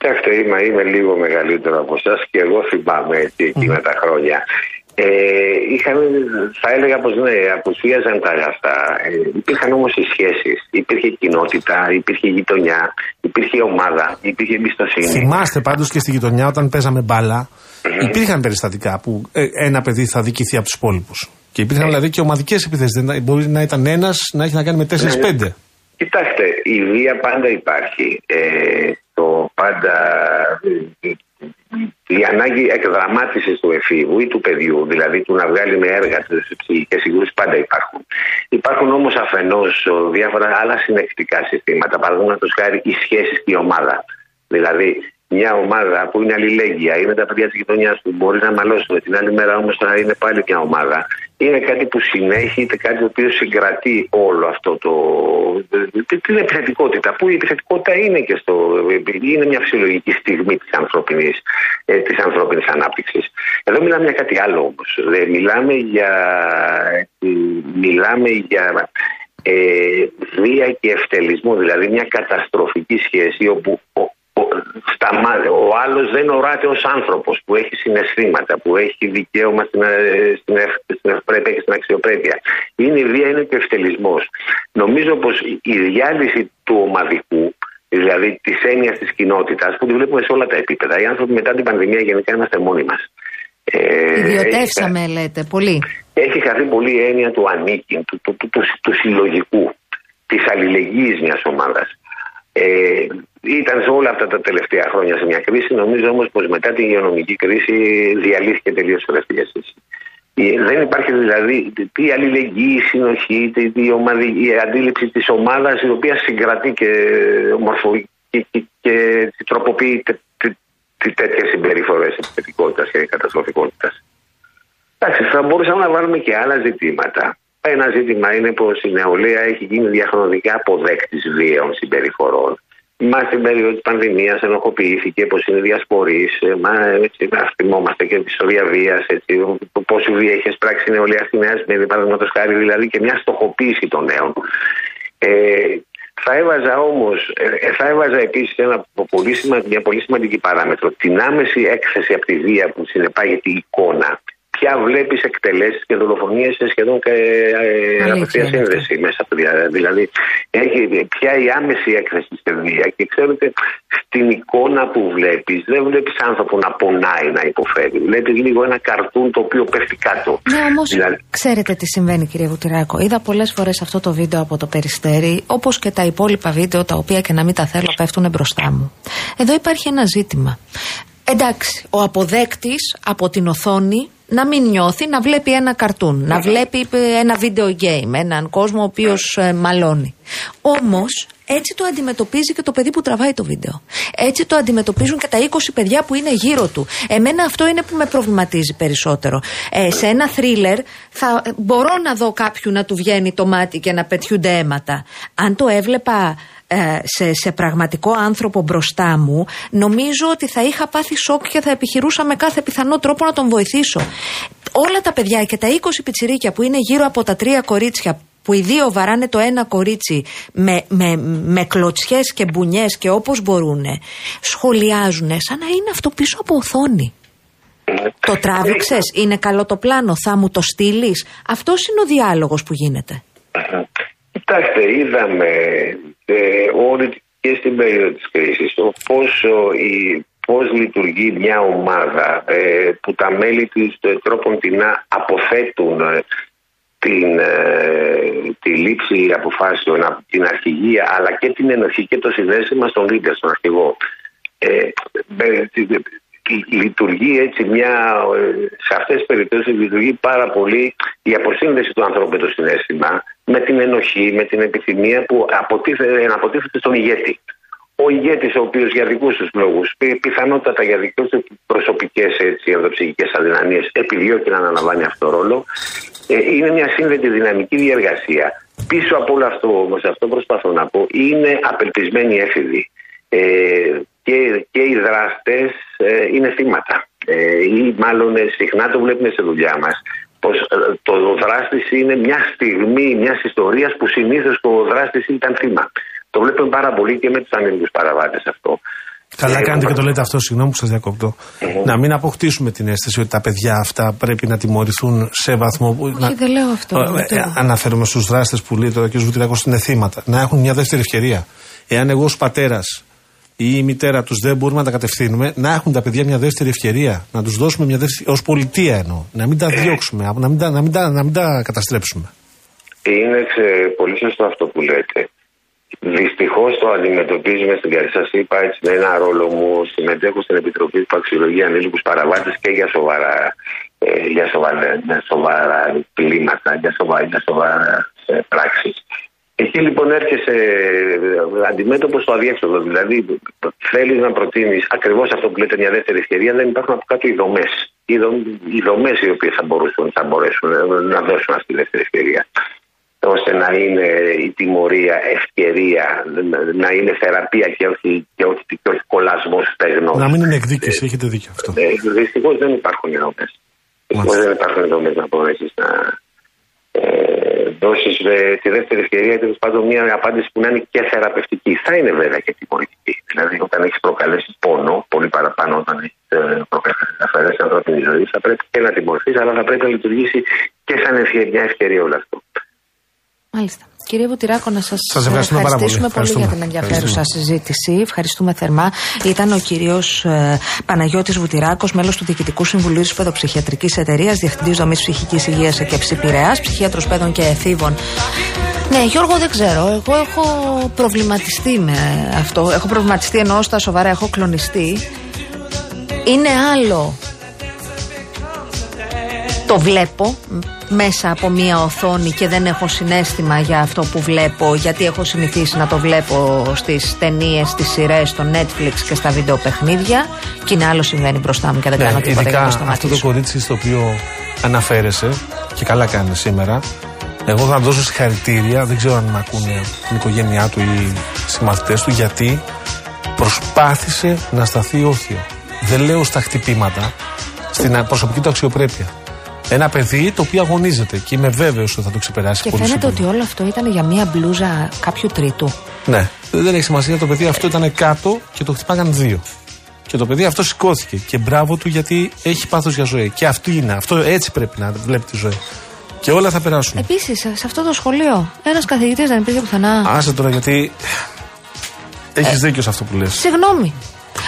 Κοιτάξτε, είμαι, είμαι λίγο μεγαλύτερο από εσάς και εγώ θυμάμαι έτσι, εκείνα τα χρόνια. Ε, είχαν, θα έλεγα πως ναι, απουσίαζαν τα αγαστά. Ε, υπήρχαν όμως οι σχέσεις. Υπήρχε κοινότητα, υπήρχε γειτονιά, υπήρχε ομάδα, υπήρχε εμπιστοσύνη. Θυμάστε πάντως και στη γειτονιά όταν παίζαμε μπάλα, mm-hmm. υπήρχαν περιστατικά που ε, ένα παιδί θα δικηθεί από τους υπόλοιπους. Και υπήρχαν ε. δηλαδή και ομαδικές επιθέσει. Μπορεί να ήταν ένας να έχει να κάνει με 4-5. Ναι. Κοιτάξτε, η βία πάντα υπάρχει. Ε, το πάντα η ανάγκη εκδραμάτισης του εφήβου ή του παιδιού, δηλαδή του να βγάλει με έργα τις ψυχικές συγκρούσεις, πάντα υπάρχουν. Υπάρχουν όμως αφενός διάφορα άλλα συνεχτικά συστήματα. Παραδείγματος χάρη η σχέση και η ομάδα. Δηλαδή, μια ομάδα που είναι αλληλέγγυα, είναι τα παιδιά της γειτονιάς που μπορεί να μαλώσουν, την άλλη μέρα όμως να είναι πάλι μια ομάδα, είναι κάτι που συνέχει, κάτι το οποίο συγκρατεί όλο αυτό το. την επιθετικότητα; Που η επιθετικότητα είναι και στο. είναι μια φυσιολογική στιγμή της ανθρώπινης της ανθρώπινης ε, ανάπτυξης. Εδώ μιλάμε για κάτι άλλο όμως. Μιλάμε για. Μιλάμε για ε, βία και ευτελισμό, δηλαδή μια καταστροφική σχέση όπου ο άλλος δεν οράται ως άνθρωπος που έχει συναισθήματα, που έχει δικαίωμα στην, ε, στην, στην ευπρέπεια και στην αξιοπρέπεια. Είναι η βία, είναι και ο ευτελισμός. Νομίζω πως η διάλυση του ομαδικού, δηλαδή της έννοιας της κοινότητας, που τη βλέπουμε σε όλα τα επίπεδα. Οι άνθρωποι μετά την πανδημία γενικά είμαστε μόνοι μας. Ε, Ιδιωτεύσαμε, λέτε, πολύ. Έχει χαθεί πολύ η έννοια του ανήκει, του, του, του, του, του συλλογικού, της αλληλεγγύης μιας ομάδας. Ε, ήταν σε όλα αυτά τα τελευταία χρόνια σε μια κρίση. Νομίζω όμως πως μετά την υγειονομική κρίση διαλύθηκε τελείως η αυτή ε, Δεν υπάρχει δηλαδή τι αλληλεγγύη, η συνοχή, η, ομαδι, η αντίληψη της ομάδας η οποία συγκρατεί και ομορφωεί και, και, και τροποποιεί τέτοιες συμπεριφορές επιθετικότητας και καταστροφικότητας. Εντάξει, θα μπορούσαμε να βάλουμε και άλλα ζητήματα. Ένα ζήτημα είναι πως η νεολαία έχει γίνει διαχρονικά αποδέκτης βίαιων συμπεριφορών. Μα στην περίοδο της πανδημίας ενοχοποιήθηκε πως είναι διασπορής. Ε, μα έτσι, θυμόμαστε και της ιστορία βία. Πόση βία έχεις πράξει η νεολαία στη Νέα Σμύρνη, παραδείγματος χάρη, δηλαδή και μια στοχοποίηση των νέων. Ε, θα έβαζα όμως, ε, ε, θα έβαζα επίσης μια πολύ σημαντική παράμετρο. Την άμεση έκθεση από τη βία που συνεπάγεται η εικόνα πια βλέπεις εκτελέσεις και δολοφονίες σε σχεδόν και ε, απευθεία σύνδεση μέσα από τη Δηλαδή, έχει πια η άμεση έκθεση στη βία και ξέρετε, στην εικόνα που βλέπεις, δεν βλέπεις άνθρωπο να πονάει, να υποφέρει. Βλέπεις λίγο ένα καρτούν το οποίο πέφτει κάτω. Ναι, όμως δηλαδή... ξέρετε τι συμβαίνει, κύριε Βουτυράκο. Είδα πολλές φορές αυτό το βίντεο από το περιστέρι, όπως και τα υπόλοιπα βίντεο τα οποία και να μην τα θέλω πέφτουν μπροστά μου. Εδώ υπάρχει ένα ζήτημα. Εντάξει, ο αποδέκτης από την οθόνη να μην νιώθει να βλέπει ένα καρτούν, να βλέπει ε, ένα βίντεο game, έναν κόσμο ο οποίος ε, μαλώνει. Όμως έτσι το αντιμετωπίζει και το παιδί που τραβάει το βίντεο. Έτσι το αντιμετωπίζουν και τα 20 παιδιά που είναι γύρω του. Εμένα αυτό είναι που με προβληματίζει περισσότερο. Ε, σε ένα θρίλερ θα μπορώ να δω κάποιου να του βγαίνει το μάτι και να πετιούνται αίματα. Αν το έβλεπα ε, σε, σε πραγματικό άνθρωπο μπροστά μου, νομίζω ότι θα είχα πάθει σοκ και θα επιχειρούσα με κάθε πιθανό τρόπο να τον βοηθήσω. Όλα τα παιδιά και τα 20 πιτσιρίκια που είναι γύρω από τα τρία κορίτσια που οι δύο βαράνε το ένα κορίτσι με, με, με κλωτσιές και μπουνιές και όπως μπορούν σχολιάζουν σαν να είναι αυτό πίσω από οθόνη. Το τράβηξες, είναι καλό το πλάνο, θα μου το στείλεις; Αυτός είναι ο διάλογος που γίνεται. Κοιτάξτε, είδαμε ε, όλη και στην περίοδο της κρίσης το πόσο η, πώς λειτουργεί μια ομάδα ε, που τα μέλη της ε, τρόπον την να αποθέτουν ε, την, τη λήψη αποφάσεων από την αρχηγία αλλά και την ενοχή και το συνέστημα στον leader, στον αρχηγό. Ε, λειτουργεί έτσι μια, σε αυτές τις περιπτώσεις λειτουργεί πάρα πολύ η αποσύνδεση του ανθρώπου με το συνέστημα, με την ενοχή, με την επιθυμία που αποτίθεται, αποτίθεται στον ηγέτη. Ο ηγέτης, ο οποίος για δικούς τους λόγους, πιθανότατα για δικέ του προσωπικές ενδοψυχικέ αδυναμίες, επιδιώκει να αναλαμβάνει αυτό το ρόλο, ε, είναι μια σύνδετη δυναμική διεργασία. Πίσω από όλο αυτό όμως, αυτό προσπαθώ να πω, είναι απελπισμένοι έφηβοι. Ε, και, και οι δράστες ε, είναι θύματα. Ε, ή μάλλον ε, συχνά το βλέπουμε στη δουλειά μας. Πως ε, το δράστης είναι μια στιγμή μιας ιστορίας που συνήθως ο δράστης ήταν θύμα. Το βλέπουμε πάρα πολύ και με τους ανήλικους παραβάτες αυτό. Καλά ε, κάνετε και το λέτε αυτό, συγγνώμη που σας διακοπτω Να μην αποκτήσουμε την αίσθηση ότι τα παιδιά αυτά πρέπει να τιμωρηθούν σε βαθμό που. Όχι, δεν λέω αυτό. Ε, ε, αναφέρομαι στους δράστες που λέει τώρα ο κ. Βουτυράκο είναι θύματα. Να έχουν μια δεύτερη ευκαιρία. Εάν εγώ ως πατέρας ή η μητέρα τους δεν μπορούμε να τα κατευθύνουμε, να έχουν τα παιδιά μια δεύτερη ευκαιρία. Να τους δώσουμε μια δεύτερη. ως πολιτεία εννοώ. Να μην τα διώξουμε, να μην τα, να μην τα, να μην τα καταστρέψουμε. Είναι πολύ σωστό αυτό που λέτε. Δυστυχώς το αντιμετωπίζουμε στην Καρδιά. Σας είπα έτσι με ένα ρόλο μου. Συμμετέχω στην Επιτροπή που αξιολογεί ανήλικους παραβάτες και για σοβαρά, ε, για σοβαρά, για σοβαρά πλήματα, για σοβαρά, για σοβαρά ε, πράξεις. Εκεί λοιπόν έρχεσαι ε, αντιμέτωπος στο αδιέξοδο. Δηλαδή, θέλεις να προτείνεις ακριβώς αυτό που λέτε μια δεύτερη ευκαιρία, δεν υπάρχουν από κάτω οι δομές. Οι δομές οι οποίες θα, θα μπορέσουν να δώσουν αυτή τη δεύτερη ευκαιρία ώστε να είναι η τιμωρία ευκαιρία, να είναι θεραπεία και όχι, και όχι, και όχι κολλασμό στεγνός. Να μην είναι εκδίκηση, έχετε δίκιο αυτό. Ε, Δυστυχώς δεν υπάρχουν δομέ. Δυστυχώς δεν υπάρχουν δομέ να μπορέσεις να ε, δώσεις ε, τη δεύτερη ευκαιρία τέλος πάντων μια απάντηση που να είναι και θεραπευτική. Θα είναι βέβαια και τιμωρητική. Δηλαδή, όταν έχεις προκαλέσει πόνο, πολύ παραπάνω όταν έχεις ε, προκαλέσει ανθρώπινη ζωή, θα πρέπει και να τιμωρηθείς, αλλά θα πρέπει να λειτουργήσει και σαν μια ευκαιρία όλο αυτό. Μάλιστα. Κύριε Βουτυράκο, να σας ευχαριστούμε, ευχαριστήσουμε πολύ, πολύ, για την ενδιαφέρουσα συζήτηση. Ευχαριστούμε θερμά. Ήταν ο κύριος ε, Παναγιώτης Βουτυράκος, μέλος του Διοικητικού Συμβουλίου της Παιδοψυχιατρικής Εταιρείας, Διευθυντής Δομής Ψυχικής Υγείας και Πειραιά, ψυχίατρος παιδών και εφήβων. Ναι, Γιώργο, δεν ξέρω. Εγώ έχω προβληματιστεί με αυτό. Έχω προβληματιστεί ενώ στα σοβαρά έχω κλονιστεί. Είναι άλλο το βλέπω μέσα από μία οθόνη και δεν έχω συνέστημα για αυτό που βλέπω γιατί έχω συνηθίσει να το βλέπω στις ταινίες, στις σειρές, στο Netflix και στα βιντεοπαιχνίδια και είναι άλλο συμβαίνει μπροστά μου και δεν ναι, κάνω τίποτα για να ειδικά αυτό το κορίτσι στο οποίο αναφέρεσαι και καλά κάνει σήμερα εγώ θα δώσω συγχαρητήρια, δεν ξέρω αν με ακούνε την οικογένειά του ή οι συμμαθητές του, γιατί προσπάθησε να σταθεί όρθιο. Δεν λέω στα χτυπήματα, στην προσωπική του αξιοπρέπεια. Ένα παιδί το οποίο αγωνίζεται και είμαι βέβαιος ότι θα το ξεπεράσει Και πολύ φαίνεται σύντομα. ότι όλο αυτό ήταν για μία μπλούζα κάποιου τρίτου. Ναι, δεν έχει σημασία. Το παιδί αυτό ήταν κάτω και το χτυπάγαν δύο. Και το παιδί αυτό σηκώθηκε. Και μπράβο του γιατί έχει πάθος για ζωή. Και αυτή είναι. Αυτό έτσι πρέπει να βλέπει τη ζωή. Και όλα θα περάσουν. Επίσης, σε αυτό το σχολείο, ένας καθηγητής δεν υπήρχε πουθενά. Άσε τώρα γιατί. Έχεις δίκιο σε αυτό που λες. Συγγνώμη.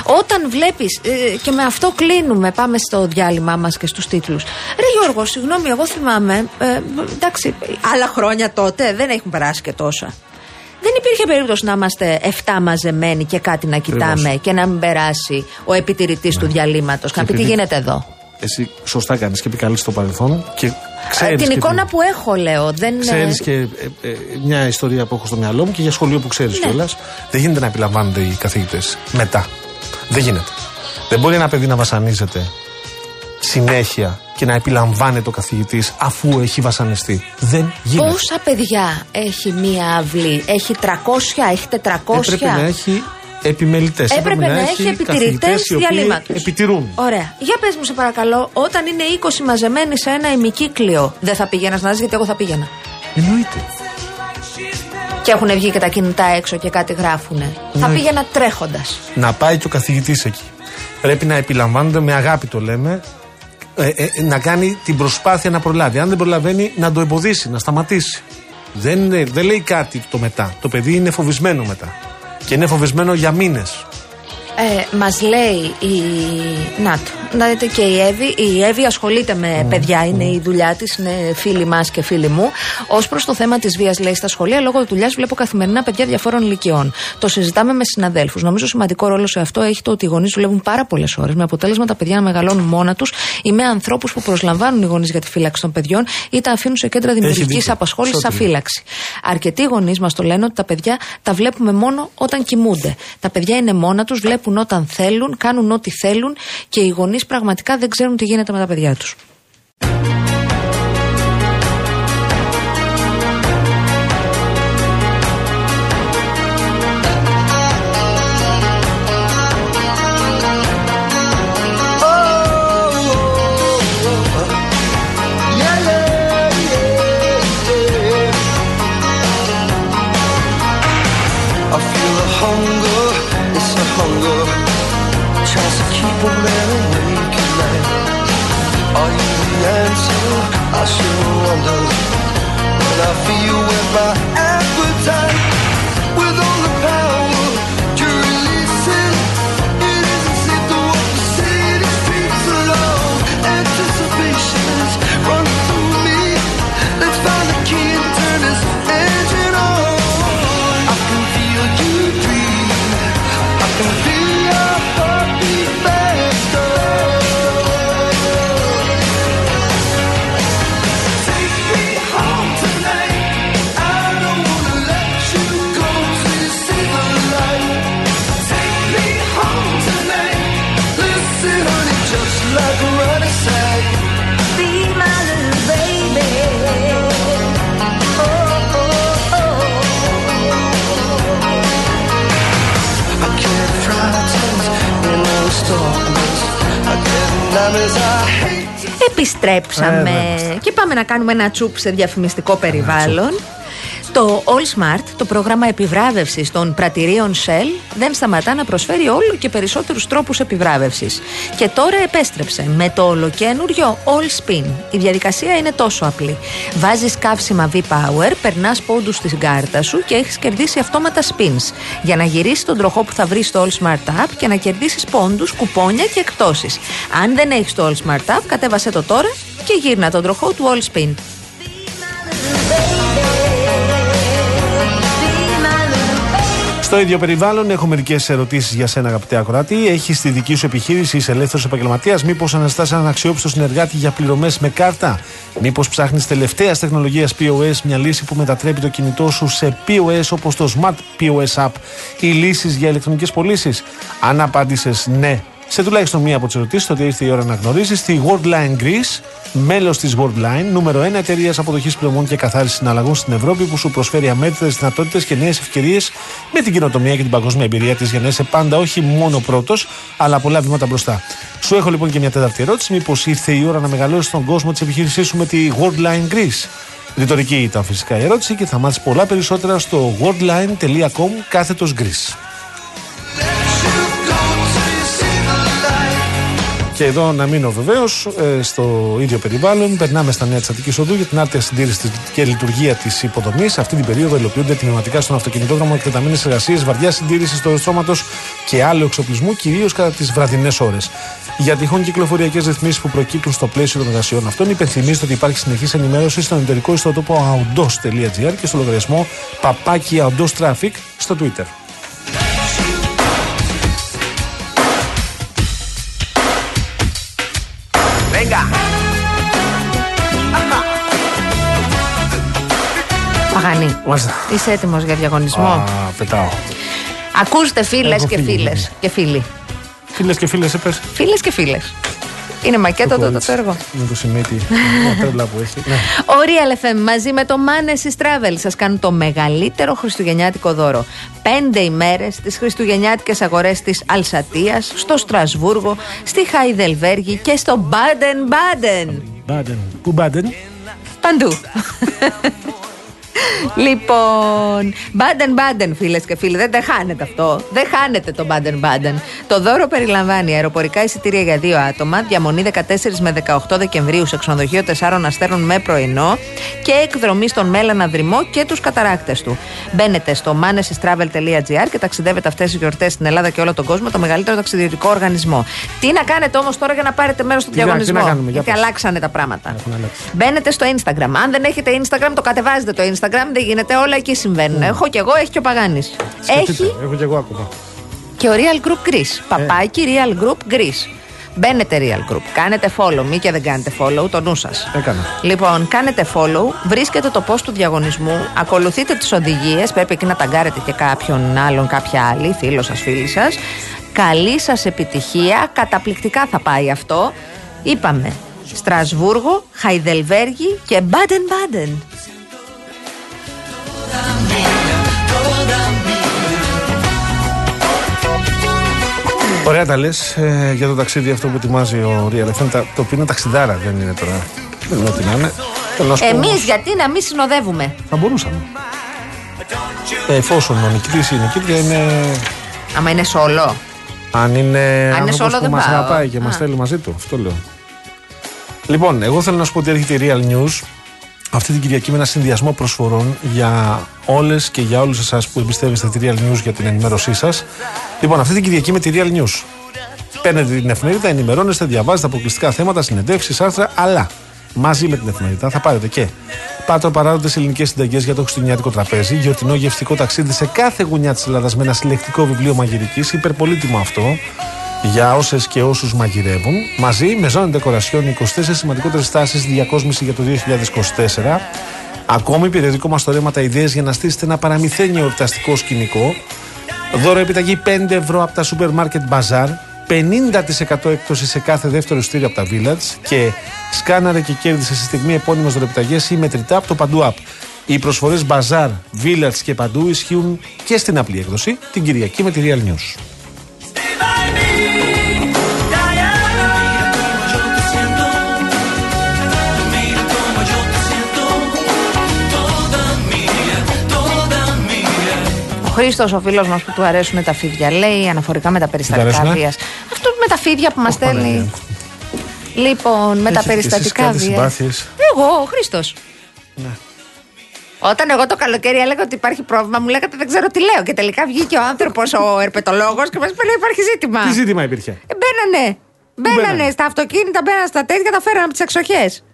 Όταν βλέπεις, και με αυτό κλείνουμε, πάμε στο διάλειμμα μας και στους τίτλους. Ρε Γιώργο, συγγνώμη, εγώ θυμάμαι. Ε, εντάξει, άλλα χρόνια τότε, δεν έχουν περάσει και τόσα. Δεν υπήρχε περίπτωση να είμαστε 7 μαζεμένοι και κάτι να κοιτάμε και να μην περάσει ο επιτηρητής του διαλύματος. Και να πει τι επειδή- γίνεται εδώ. Εσύ σωστά κάνεις και επικαλείς το παρελθόν και ξέρεις. Ε, την εικόνα που έχω, λέω. Δεν... Ξέρεις και ε, ε, μια ιστορία που έχω στο μυαλό μου και για σχολείο που ξέρεις Ναι. κιόλας. Δεν γίνεται να επιλαμβάνονται οι καθηγητές μετά. Δεν γίνεται. Δεν μπορεί ένα παιδί να βασανίζεται συνέχεια και να επιλαμβάνεται ο καθηγητής αφού έχει βασανιστεί. Δεν γίνεται. Πόσα παιδιά έχει μία αυλή, έχει 300, έχει 400. Έπρεπε να έχει επιμελητές. Έπρεπε να έχει επιτηρητές διαλύματος. Επιτηρούν. Ωραία. Για πες μου, σε παρακαλώ, όταν είναι 20 μαζεμένοι σε ένα ημικύκλιο, δεν θα πήγαινας να δεις γιατί εγώ θα πήγαινα. Εννοείται. Και έχουν βγει και τα κινητά έξω και κάτι γράφουνε. Θα Ναι. πήγαινα τρέχοντας. Να πάει και ο καθηγητής εκεί. Πρέπει να επιλαμβάνονται με αγάπη το λέμε. ε, ε, να κάνει την προσπάθεια να προλάβει. Αν δεν προλαβαίνει, να το εμποδίσει, να σταματήσει. Δεν, είναι- δεν λέει κάτι το μετά. Το παιδί είναι φοβισμένο μετά. Και είναι φοβισμένο για μήνες. Ε, Μας λέει η. Να το. Να δείτε και η Εύη. Η Εύη ασχολείται με παιδιά, είναι η δουλειά της, είναι φίλη μας και φίλη μου. Ω προς το θέμα της βίας, λέει στα σχολεία, λόγω δουλειάς βλέπω καθημερινά παιδιά διαφόρων ηλικιών. Το συζητάμε με συναδέλφους. Νομίζω σημαντικό ρόλο σε αυτό έχει το ότι οι γονείς δουλεύουν πάρα πολλές ώρες, με αποτέλεσμα τα παιδιά να μεγαλώνουν μόνα τους ή με ανθρώπους που προσλαμβάνουν οι γονείς για τη φύλαξη των παιδιών ή τα αφήνουν σε κέντρα δημιουργικής δίκιο. απασχόλησης Σώτηρη. αφύλαξη. Αρκετοί γονείς μας το λένε ότι τα παιδιά τα βλέπουμε μόνο όταν κοιμούνται. Τα παιδιά είναι μόνα τους, βλέπουν όταν θέλουν, κάνουν ό,τι θέλουν και οι γονείς πραγματικά δεν ξέρουν τι γίνεται με τα παιδιά τους. I sure wonder When I feel with my Επιστρέψαμε. Ε, και πάμε να κάνουμε ένα τσουπ σε διαφημιστικό περιβάλλον. Το All Smart, το πρόγραμμα επιβράβευσης των πρατηρίων Shell, δεν σταματά να προσφέρει όλο και περισσότερους τρόπους επιβράβευσης. Και τώρα επέστρεψε με το ολοκένουργιο All Spin. Η διαδικασία είναι τόσο απλή. Βάζεις καύσιμα V-Power, περνάς πόντους στην κάρτα σου και έχεις κερδίσει αυτόματα spins. Για να γυρίσεις τον τροχό που θα βρεις στο All Smart App και να κερδίσεις πόντους, κουπόνια και εκτόσεις. Αν δεν έχεις το All Smart App, κατέβασέ το τώρα και γύρνα τον τροχό του All Spin. Στο ίδιο περιβάλλον έχω μερικές ερωτήσεις για σένα, αγαπητέ Ακροάτη. Έχεις τη δική σου επιχείρηση, είσαι ελεύθερος επαγγελματίας; Μήπως αναζητά έναν αξιόπιστο συνεργάτη για πληρωμές με κάρτα; Μήπως ψάχνεις τελευταίας τεχνολογίας POS, μια λύση που μετατρέπει το κινητό σου σε POS όπως το Smart POS App ή λύσεις για ηλεκτρονικές πωλήσεις; Αν απάντησες ναι σε τουλάχιστον μία από τις ερωτήσεις, τότε ήρθε η ώρα να γνωρίσει τη Worldline Greece, μέλος της Worldline, νούμερο 1 εταιρείας αποδοχής πληρωμών και καθάρισης συναλλαγών στην Ευρώπη, που σου προσφέρει αμέτρητες δυνατότητες και νέες ευκαιρίες με την κοινοτομία και την παγκόσμια εμπειρία της για να είσαι πάντα όχι μόνο πρώτος, αλλά πολλά βήματα μπροστά. Σου έχω λοιπόν και μια τέταρτη ερώτηση. Μήπως ήρθε η ώρα να μεγαλώσεις τον κόσμο της επιχείρησής σου με τη Worldline Greece; Ρητορική ήταν φυσικά η ερώτηση και θα μάθεις πολλά περισσότερα στο worldline.com κάθετος Greece. Και εδώ να μείνω βεβαίως στο ίδιο περιβάλλον. Περνάμε στα νέα της Αττικής Οδού για την άρτια συντήρηση και λειτουργία της υποδομής. Αυτή την περίοδο υλοποιούνται τμηματικά στον αυτοκινητόδρομο εκτεταμένες εργασίες βαριά συντήρηση του στρώματο και άλλου εξοπλισμού, κυρίως κατά τις βραδινές ώρες. Για τυχόν κυκλοφοριακές ρυθμίσεις που προκύπτουν στο πλαίσιο των εργασιών αυτών, υπενθυμίζεται ότι υπάρχει συνεχής ενημέρωση στον εταιρικό ιστοτόπο aondos.gr και στο λογαριασμό παπάκι aondos traffic στο Twitter. Παγανή, Μάλιστα. είσαι έτοιμος για διαγωνισμό; Α, πετάω. Ακούστε φίλες Έχω και φύγει, φίλες. ναι. Και φίλοι. Φίλες και φίλες, είπες. Φίλες και φίλες. Είναι μακέτο το, το, το έργο. Με το σημείτι. Μια τρέλα που έχει. Ναι. Ο Real FM μαζί με το Manesis Travel σας κάνουν το μεγαλύτερο χριστουγεννιάτικο δώρο. Πέντε ημέρες στις χριστουγεννιάτικες αγορές της Αλσατίας, στο Στρασβούργο, στη Χαϊδελβέργη και στο Μπάντεν Μπάντεν. Μπάντεν. Πού μπάντεν. Παντού. λοιπόν, Baden Baden φίλες και φίλοι, δεν τα χάνετε αυτό. Δεν χάνετε το Baden Baden. Το δώρο περιλαμβάνει αεροπορικά εισιτήρια για δύο άτομα, διαμονή 14 με 18 Δεκεμβρίου σε ξενοδοχείο 4 αστέρων με πρωινό και εκδρομή στον Μέλανα Δρυμό και τους καταράκτες του. Μπαίνετε στο manesistravel.gr και ταξιδεύετε αυτές τις γιορτές στην Ελλάδα και όλο τον κόσμο, το μεγαλύτερο ταξιδιωτικό οργανισμό. Τι να κάνετε όμως τώρα για να πάρετε μέρος στο Τι να- τι να διαγωνισμό; κάνουμε, για Γιατί πες. αλλάξανε τα πράγματα. Έχουν αλλάξει. Μπαίνετε στο Instagram. Αν δεν έχετε Instagram, το κατεβάζετε το Instagram. Δεν γίνεται. Όλα εκεί συμβαίνουν. Έχω κι εγώ, έχει και ο Παγάνης. Σκεφτείτε, Έχει Έχω και εγώ ακόμα. και ο Real Group Greece. Παπάκι Real Group Greece. Μπαίνετε Real Group. Κάνετε follow. Μη και δεν κάνετε follow, το νου σας. Έκανα. Λοιπόν, κάνετε follow, βρίσκετε το post του διαγωνισμού, ακολουθείτε τις οδηγίες. Πρέπει εκεί να ταγκάρετε και κάποιον άλλον, κάποια άλλη, φίλο σας, φίλη σας. Καλή σας επιτυχία. Καταπληκτικά θα πάει αυτό. Είπαμε Στρασβούργο, Χαϊδελβέργη και Μπάντεν Μπάντεν. Ωραία τα λες για το ταξίδι αυτό που ετοιμάζει ο Real FM. τα- Το οποίο είναι ταξιδάρα, δεν είναι τώρα. Δεν είναι ό,τι να είναι. Θέλω να σου πω Εμείς όμως, γιατί να μην συνοδεύουμε; Θα μπορούσαμε. Ε, εφόσον ο νικητής ή η νικήτρια είναι. Άμα είναι σόλο. Αν είναι Αν είναι άνθρωπος solo που δεν μας πάω. αγαπάει και μας Α. θέλει μαζί του. Αυτό λέω. Λοιπόν, εγώ θέλω να σου πω ότι έρχεται η Real News αυτή την Κυριακή με ένα συνδυασμό προσφορών για όλες και για όλους εσάς που εμπιστεύεστε τη Real News για την ενημέρωσή σας. Λοιπόν, αυτή την Κυριακή με τη Real News. Παίρνετε την εφημερίδα, ενημερώνεστε, διαβάζετε αποκλειστικά θέματα, συνεντεύξεις, άρθρα, αλλά μαζί με την εφημερίδα θα πάρετε και πάτρο παράδοτες ελληνικές συνταγές για το χριστουγεννιάτικο τραπέζι, γιορτινό γευστικό ταξίδι σε κάθε γωνιά της Ελλάδας με ένα συλλεκτικό βιβλίο μαγειρικής, υπερπολίτιμο αυτό, για όσες και όσους μαγειρεύουν, μαζί με ζώνη ντεκορασιών 24 σημαντικότερες τάσει διακόσμηση για το 2024. Ακόμη περιοδικό μας τορέματα ιδέες για να στήσετε ένα παραμυθένιο εορταστικό σκηνικό. Δώρο επιταγή 5 ευρώ από τα σούπερ μάρκετ Bazaar. 50% έκπτωση σε κάθε δεύτερο ειστήριο από τα Village και σκάναρε και κέρδισε στη στιγμή επώνυμε δωρεπιταγέ ή μετρητά από το Παντού App. Οι προσφορές Bazaar, Village και Παντού ισχύουν και στην απλή έκδοση την Κυριακή με τη Real News. Χρήστος, ο φίλος μας που του αρέσουν τα φίδια, λέει αναφορικά με τα περιστατικά αρέσουνε; βίας. Αυτό με τα φίδια που μας στέλνει. Παναγία. Λοιπόν, με τα Έχετε εσείς περιστατικά κάτι βίας. συμπάθειες; Εγώ, ο Χρήστος. Ναι. Όταν εγώ το καλοκαίρι έλεγα ότι υπάρχει πρόβλημα, μου λέγατε δεν ξέρω τι λέω. Και τελικά βγήκε ο άνθρωπος, ο ερπετολόγος και μας είπε λέει υπάρχει ζήτημα. Τι ζήτημα υπήρχε; Ε, μπαίνανε. Μπαίνανε μπαίνανε; στα αυτοκίνητα, μπαίνανε στα τέτοια, τα φέρανε από τις εξοχές.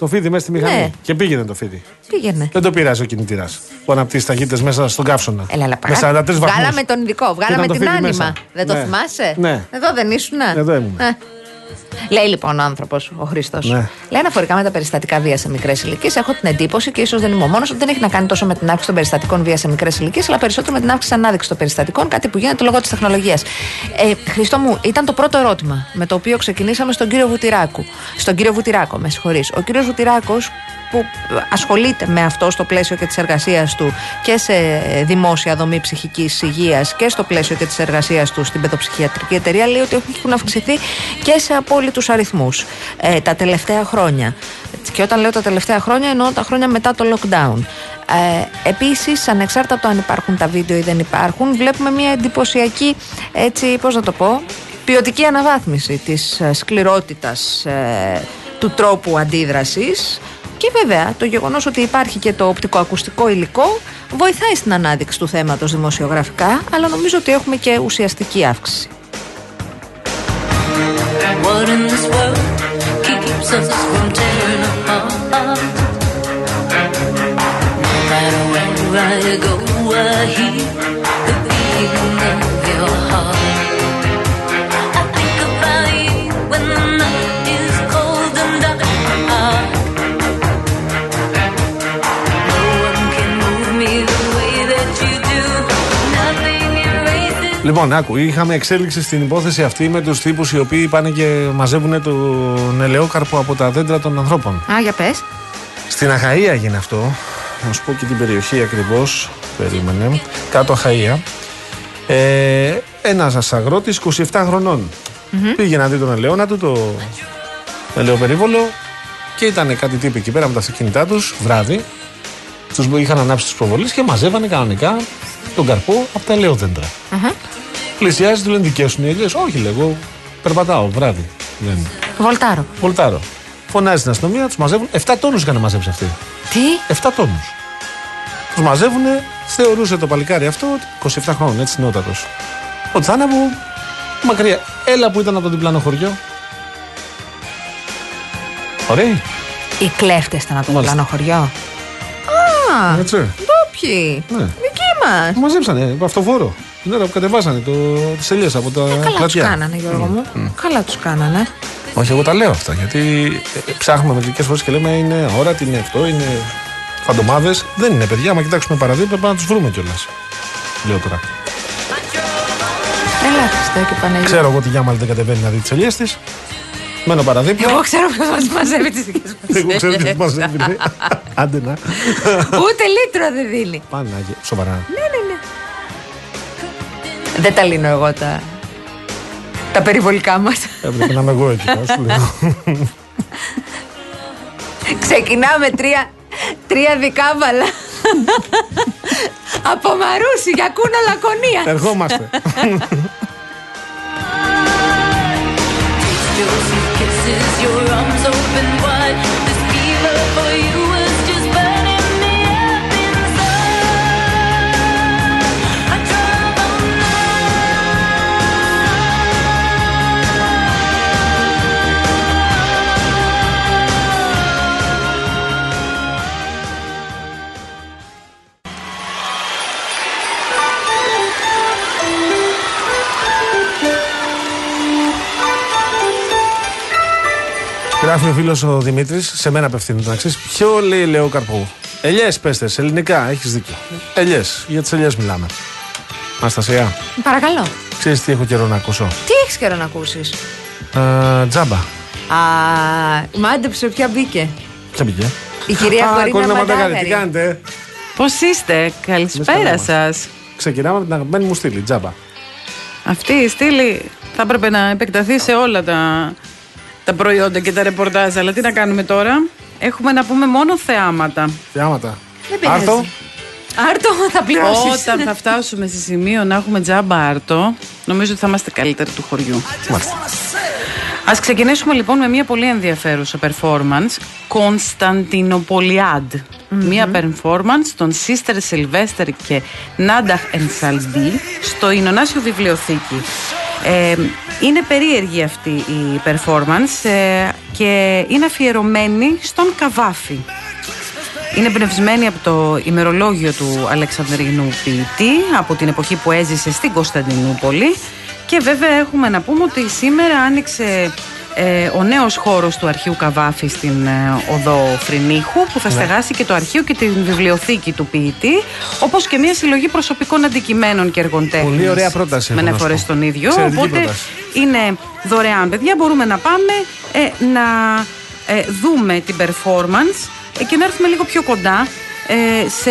Το φίδι μέσα στη μηχανή. Ναι. Και πήγαινε το φίδι. Πήγαινε. Δεν το πειράζει ο κινητήρας που αναπτύσσει ταχύτητες μέσα στον καύσωνα. Έλα, αλλά με 43 βαθμούς. Βγάλαμε τον ειδικό, βγάλαμε ήταν το την φίδι άνοιμα. μέσα. Δεν το Ναι. θυμάσαι; Ναι. Εδώ δεν ήσουν. Εδώ ήμουν. Λέει λοιπόν ο άνθρωπος, ο Χρήστος. Ναι. Λέει αναφορικά με τα περιστατικά βίας σε μικρές ηλικίες, έχω την εντύπωση και ίσως δεν είμαι ο μόνος ότι δεν έχει να κάνει τόσο με την αύξηση των περιστατικών βίας σε μικρές ηλικίες, αλλά περισσότερο με την αύξηση ανάδειξης των περιστατικών, κάτι που γίνεται λόγω της τεχνολογίας. Ε, Χριστό μου, ήταν το πρώτο ερώτημα με το οποίο ξεκινήσαμε στον κύριο Βουτυράκου. Στον κύριο Βουτυράκο, με συγχωρείς. Ο κύριος Βουτυράκος που ασχολείται με αυτό στο πλαίσιο και της εργασίας του και σε δημόσια δομή ψυχικής υγείας και στο πλαίσιο και της εργασίας του στην παιδοψυχιατρική εταιρεία, λέει ότι έχουν αυξηθεί και σε απόλυτου αριθμούς ε, τα τελευταία χρόνια. Και όταν λέω τα τελευταία χρόνια, εννοώ τα χρόνια μετά το lockdown. Ε, Επίσης, ανεξάρτητα από το αν υπάρχουν τα βίντεο ή δεν υπάρχουν, βλέπουμε μια εντυπωσιακή, έτσι, πώς να το πω, ποιοτική αναβάθμιση της ε, σκληρότητας ε, του τρόπου αντίδρασης και βέβαια το γεγονός ότι υπάρχει και το οπτικοακουστικό υλικό βοηθάει στην ανάδειξη του θέματος δημοσιογραφικά αλλά νομίζω ότι έχουμε και ουσιαστική αύξηση. What in this world keeps us from tearing apart? No matter where I go, I hear the beating of your heart. Λοιπόν, άκου, είχαμε εξέλιξη στην υπόθεση αυτή με τους τύπους οι οποίοι πάνε και μαζεύουν τον ελαιόκαρπο από τα δέντρα των ανθρώπων. Α, για πες. Στην Αχαία έγινε αυτό. Να σου πω και την περιοχή ακριβώς. Περίμενε. Κάτω Αχαία. Ε, Ένας αγρότης 27 χρονων Πήγε να δει τον ελαιόνα του, το ελαιοπερίβολο και ήταν κάτι τύποι εκεί πέρα με τα αυτοκίνητά τους βράδυ. Τους είχαν ανάψει τις προβολές και μαζεύανε κανονικά τον καρπό από τα ελαιόδέντρα. Πλησιάζει, του λένε δικέ σου είναι οι ελιές. Όχι, λέγω, περπατάω βράδυ. Δεν. Βολτάρο. Βολτάρω. Φωνάζει στην αστυνομία, τους μαζεύουν. 7 τόνους είχαν μαζέψει αυτοί. Τι; 7 τόνους. Τους μαζεύουν, θεωρούσε το παλικάρι αυτό, 27 χρόνων, έτσι νεότατος. Ότι θα είναι από μακριά. Έλα που ήταν από το διπλανό χωριό. Ωραία. Οι κλέφτες ήταν από το Μάλιστα. πλάνο χωριό. Α, Έτσι. ντόπιοι. Ναι. Δικοί μας. Μαζέψανε από αυτοφόρο. Την ώρα που κατεβάσανε το, τις ελιές από τα Ε, καλά τους πλατιά. κάνανε Γιώργο μου. Καλά τους κάνανε. Όχι, εγώ τα λέω αυτά. Γιατί ε, ε, ψάχνουμε μερικές φορές και λέμε είναι αόρατοι, είναι αυτό, είναι φαντομάδες. Δεν είναι παιδιά. Άμα κοιτάξουμε παραδείγματα, πρέπει να τους βρούμε κιόλας. Λέω τώρα. Έλα, Χριστέ και Παναγία. Ξέρω εγώ ότι η Γιάμαλ δεν κατεβαίνει να δει τις ελιές της. Μένω παραδείγμα. Εγώ ξέρω ποιος μας μαζεύει τις δικές μας Εγώ ξέρω τι ελιές. μα έβγαινε. Άντε να. Ούτε λίτρο δεν δίνει. Πανάγια. Σοβαρά. Δεν τα λύνω εγώ τα, τα περιβολικά μας. Έπρεπε να είμαι εγώ εκεί. να σου λέω. Ξεκινάμε τρία, τρία δικάβαλα. Από Μαρούσι για κούνα λακωνία. Ερχόμαστε. Your sweet kisses, your arms open wide. Γράφει ο φίλος ο Δημήτρης, σε μένα απευθύνεται να ξέρεις. Ποιο λέει λέω καρπού. Ελιές, πέστε, ελληνικά, έχεις δίκιο. Ελιές, για τις ελιές μιλάμε. Αναστασία. Παρακαλώ. Ξέρεις τι έχω καιρό να ακούσω; Τι έχεις καιρό να ακούσεις; Ε, τζάμπα. Α, μάντεψε ποια μπήκε. Ποια πήγε. Η κυρία Α, Κορίνα Κορίνα Μανταγάρη, τι Μαντάγαρη. κάνετε; Πώς είστε, καλησπέρα Εμείς καλά σας. Ξεκινάμε με την αγαπημένη μου στήλη, τζάμπα. Αυτή η στήλη θα έπρεπε να επεκταθεί σε όλα τα, τα προϊόντα και τα ρεπορτάζ. Αλλά τι να κάνουμε τώρα; Έχουμε να πούμε μόνο θεάματα. Θεάματα. Άρτο; Άρτο, θα πληρώσεις. Όταν θα φτάσουμε σε σημείο να έχουμε τζάμπα άρτο, νομίζω ότι θα είμαστε καλύτεροι του χωριού. Α ξεκινήσουμε λοιπόν με μια πολύ ενδιαφέρουσα performance. Κωνσταντινοπολιάντ. Mm-hmm. Μια performance των Sister Sylvester και Νάντα Ενσαλντή στο Ινωνάσιο Βιβλιοθήκη. Ε, είναι περίεργη αυτή η performance ε, και είναι αφιερωμένη στον Καβάφη. Είναι εμπνευσμένη από το ημερολόγιο του Αλεξανδρινού ποιητή από την εποχή που έζησε στην Κωνσταντινούπολη. Και βέβαια έχουμε να πούμε ότι σήμερα άνοιξε ε, ο νέος χώρος του αρχείου Καβάφη στην ε, οδό Φρυνίχου που θα στεγάσει και το αρχείο και την βιβλιοθήκη του ποιητή όπως και μια συλλογή προσωπικών αντικειμένων και έργων τέχνης Πολύ ωραία πρόταση, με έχω να σου αναφορές πω. στον ίδιο Εξαιρετική οπότε πρόταση. είναι δωρεάν παιδιά μπορούμε να πάμε ε, να ε, δούμε την performance ε, και να έρθουμε λίγο πιο κοντά ε, σε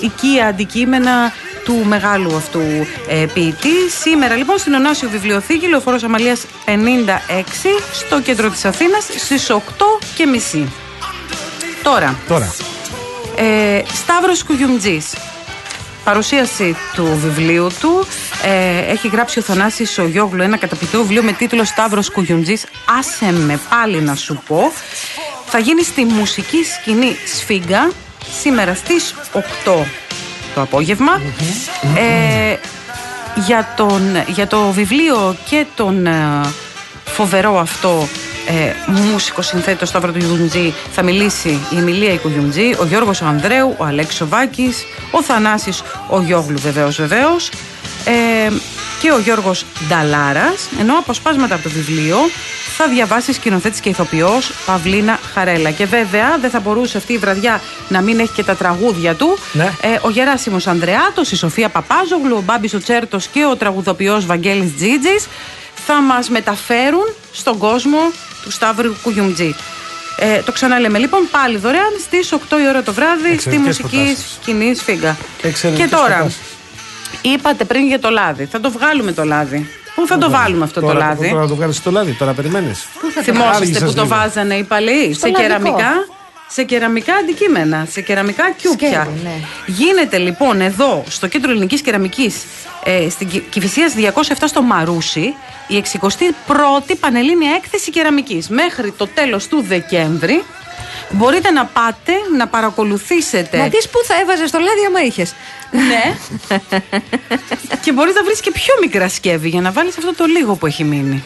οικία αντικείμενα του μεγάλου αυτού ε, ποιητή. Σήμερα λοιπόν στην Ωνάσιο Βιβλιοθήκη, Λεωφόρος Αμαλίας 56, στο κέντρο της Αθήνας, στις 8 και μισή. Τώρα, Τώρα. ε, Σταύρος Κουγιουμτζής. Παρουσίαση του βιβλίου του ε, έχει γράψει ο Θανάσης Σογιόγλου ένα καταπληκτικό βιβλίο με τίτλο Σταύρος Κουγιουμτζής Άσε με πάλι να σου πω θα γίνει στη μουσική σκηνή Σφίγγα σήμερα στις 8 το απόγευμα. Ε, για, τον, για το βιβλίο και τον ε, φοβερό αυτό ε, μουσικό συνθέτη Σταύρο του Γιουγιουμτζή θα μιλήσει η Εμιλία Οικογιουμτζή, ο Γιώργος Ανδρέου, ο Αλέξης Βάκης, ο Θανάσης ο Γιώγλου βεβαίως βεβαίως ε, και ο Γιώργος Νταλάρας ενώ αποσπάσματα από το βιβλίο θα διαβάσει σκηνοθέτης και ηθοποιός Παυλίνα Χαρέλα και βέβαια δεν θα μπορούσε αυτή η βραδιά να μην έχει και τα τραγούδια του Ναι. ε, ο Γεράσιμος Ανδρεάτος, η Σοφία Παπάζογλου, ο Μπάμπης ο Τσέρτος και ο τραγουδοποιός Βαγγέλης Τζίτζης θα μας μεταφέρουν στον κόσμο του Σταύρου Κουγιουμτζή. Ε, το ξαναλέμε λοιπόν πάλι δωρεάν στις 8 η ώρα το βράδυ στη Εξαιρετικές μουσική προτάσεις. σκηνή Σφίγγα. Εξαιρετικές Και τώρα, προτάσεις. Είπατε πριν για το λάδι. Θα το βγάλουμε το λάδι. Πού θα το βάλουμε αυτό το Τώρα- λάδι; Τώρα το βγάλεις το λάδι, τώρα περιμένεις. Θυμόσαστε Άργησες που το λίγο. βάζανε οι παλαιοί; Σε λαδικό. κεραμικά; Σε κεραμικά αντικείμενα, σε κεραμικά κιούπια. Σκεύη, ναι. Γίνεται λοιπόν εδώ στο κέντρο ελληνικής κεραμικής ε, στην Κυ- Κηφισίας 207 στο Μαρούσι η 61η Πανελλήνια Έκθεση Κεραμικής. Μέχρι το τέλος του Δεκέμβρη μπορείτε να πάτε να παρακολουθήσετε. Να δεις πού θα έβαζες το λάδι άμα είχες. Ναι. και μπορείς να βρεις και πιο μικρά σκεύη για να βάλεις αυτό το λίγο που έχει μείνει.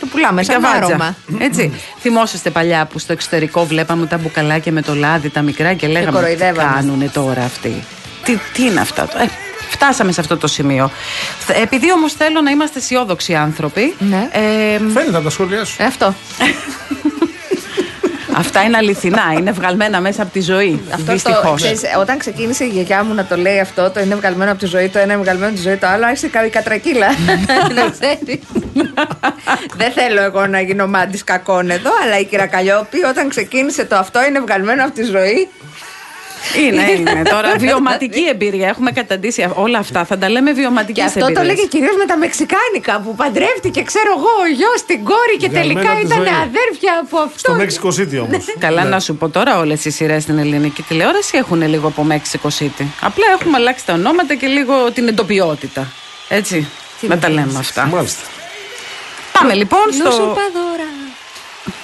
Το πουλάμε σαν Καβάτζα. άρωμα. Έτσι. Θυμόσαστε παλιά που στο εξωτερικό βλέπαμε τα μπουκαλάκια με το λάδι, τα μικρά και λέγαμε. Τι κοροϊδεύαμε. κάνουνε τώρα αυτοί; Τι, τι είναι αυτά. το- Ε, φτάσαμε σε αυτό το σημείο. Θ- Επειδή όμως θέλω να είμαστε αισιόδοξοι άνθρωποι. Ναι. ε, Φαίνεται από τα σχόλιά σου. Ε, Αυτό. αυτά είναι αληθινά. Είναι βγαλμένα μέσα από τη ζωή. Αυτό Δυστυχώς. το, ξέρεις, όταν ξεκίνησε η γιαγιά μου να το λέει αυτό, το είναι βγαλμένο από τη ζωή, το ένα είναι βγαλμένο από τη ζωή, το άλλο άρχισε η κατρακύλα. να ξέρεις. Δεν θέλω εγώ να γίνω μάντης κακών εδώ, αλλά η κυρία Καλλιόπη όταν ξεκίνησε το αυτό είναι βγαλμένο από τη ζωή. Είναι, είναι. Τώρα βιωματική εμπειρία. Έχουμε καταντήσει όλα αυτά. Θα τα λέμε βιωματικές Και αυτό το λέγε κυρίως με τα μεξικάνικα που παντρεύτηκε, ξέρω εγώ, ο γιος την κόρη και Βγαλμένο τελικά από της ήταν ζωής. αδέρφια από αυτό. Στο Mexico City όμως. Καλά να σου πω τώρα όλες οι σειρές στην ελληνική τηλεόραση έχουν λίγο από Mexico City. Απλά έχουμε αλλάξει τα ονόματα και λίγο την εντοπιότητα. Έτσι, να τα λέμε αυτά. Μάλιστα. Πάμε λοιπόν Νου σου στο...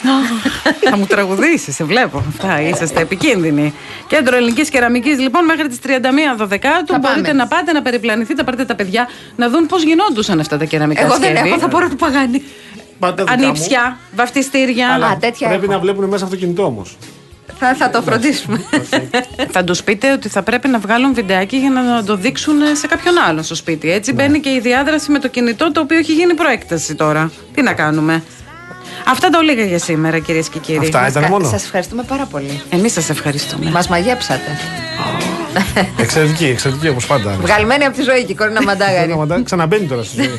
παδόρα. Θα μου τραγουδήσεις, σε βλέπω. Αυτά είσαστε επικίνδυνοι. Κέντρο Ελληνικής Κεραμικής, λοιπόν, μέχρι τις 31 Δωδεκάτου Θα μπορείτε πάμε. να πάτε να περιπλανηθείτε, πάρτε τα παιδιά να δουν πώς γινόντουσαν αυτά τα κεραμικά Εγώ δεν σκεύη. έχω, θα μπορώ του παγάνι. Πάντα δικά μου. Ανήψια, βαφτιστήρια. Α, τέτοια Πρέπει έχω. να βλέπουν μέσα αυτοκινητό όμως. Θα, θα το φροντίσουμε. Θα τους πείτε ότι θα πρέπει να βγάλουν βιντεάκι για να το δείξουν σε κάποιον άλλον στο σπίτι. Έτσι μπαίνει και η διάδραση με το κινητό το οποίο έχει γίνει προέκταση τώρα. Τι να κάνουμε; Αυτά τα ολίγα για σήμερα, κυρίες και κύριοι. Αυτά ήταν μόνο. Σας ευχαριστούμε πάρα πολύ. Εμείς σας ευχαριστούμε. Μας μαγέψατε. εξαιρετική, εξαιρετική όπως πάντα. Βγαλμένη από τη ζωή και η Κορίνα Μαντάγαρη. Κορίνα Μαντά- Ξαναμπαίνει τώρα στη ζωή.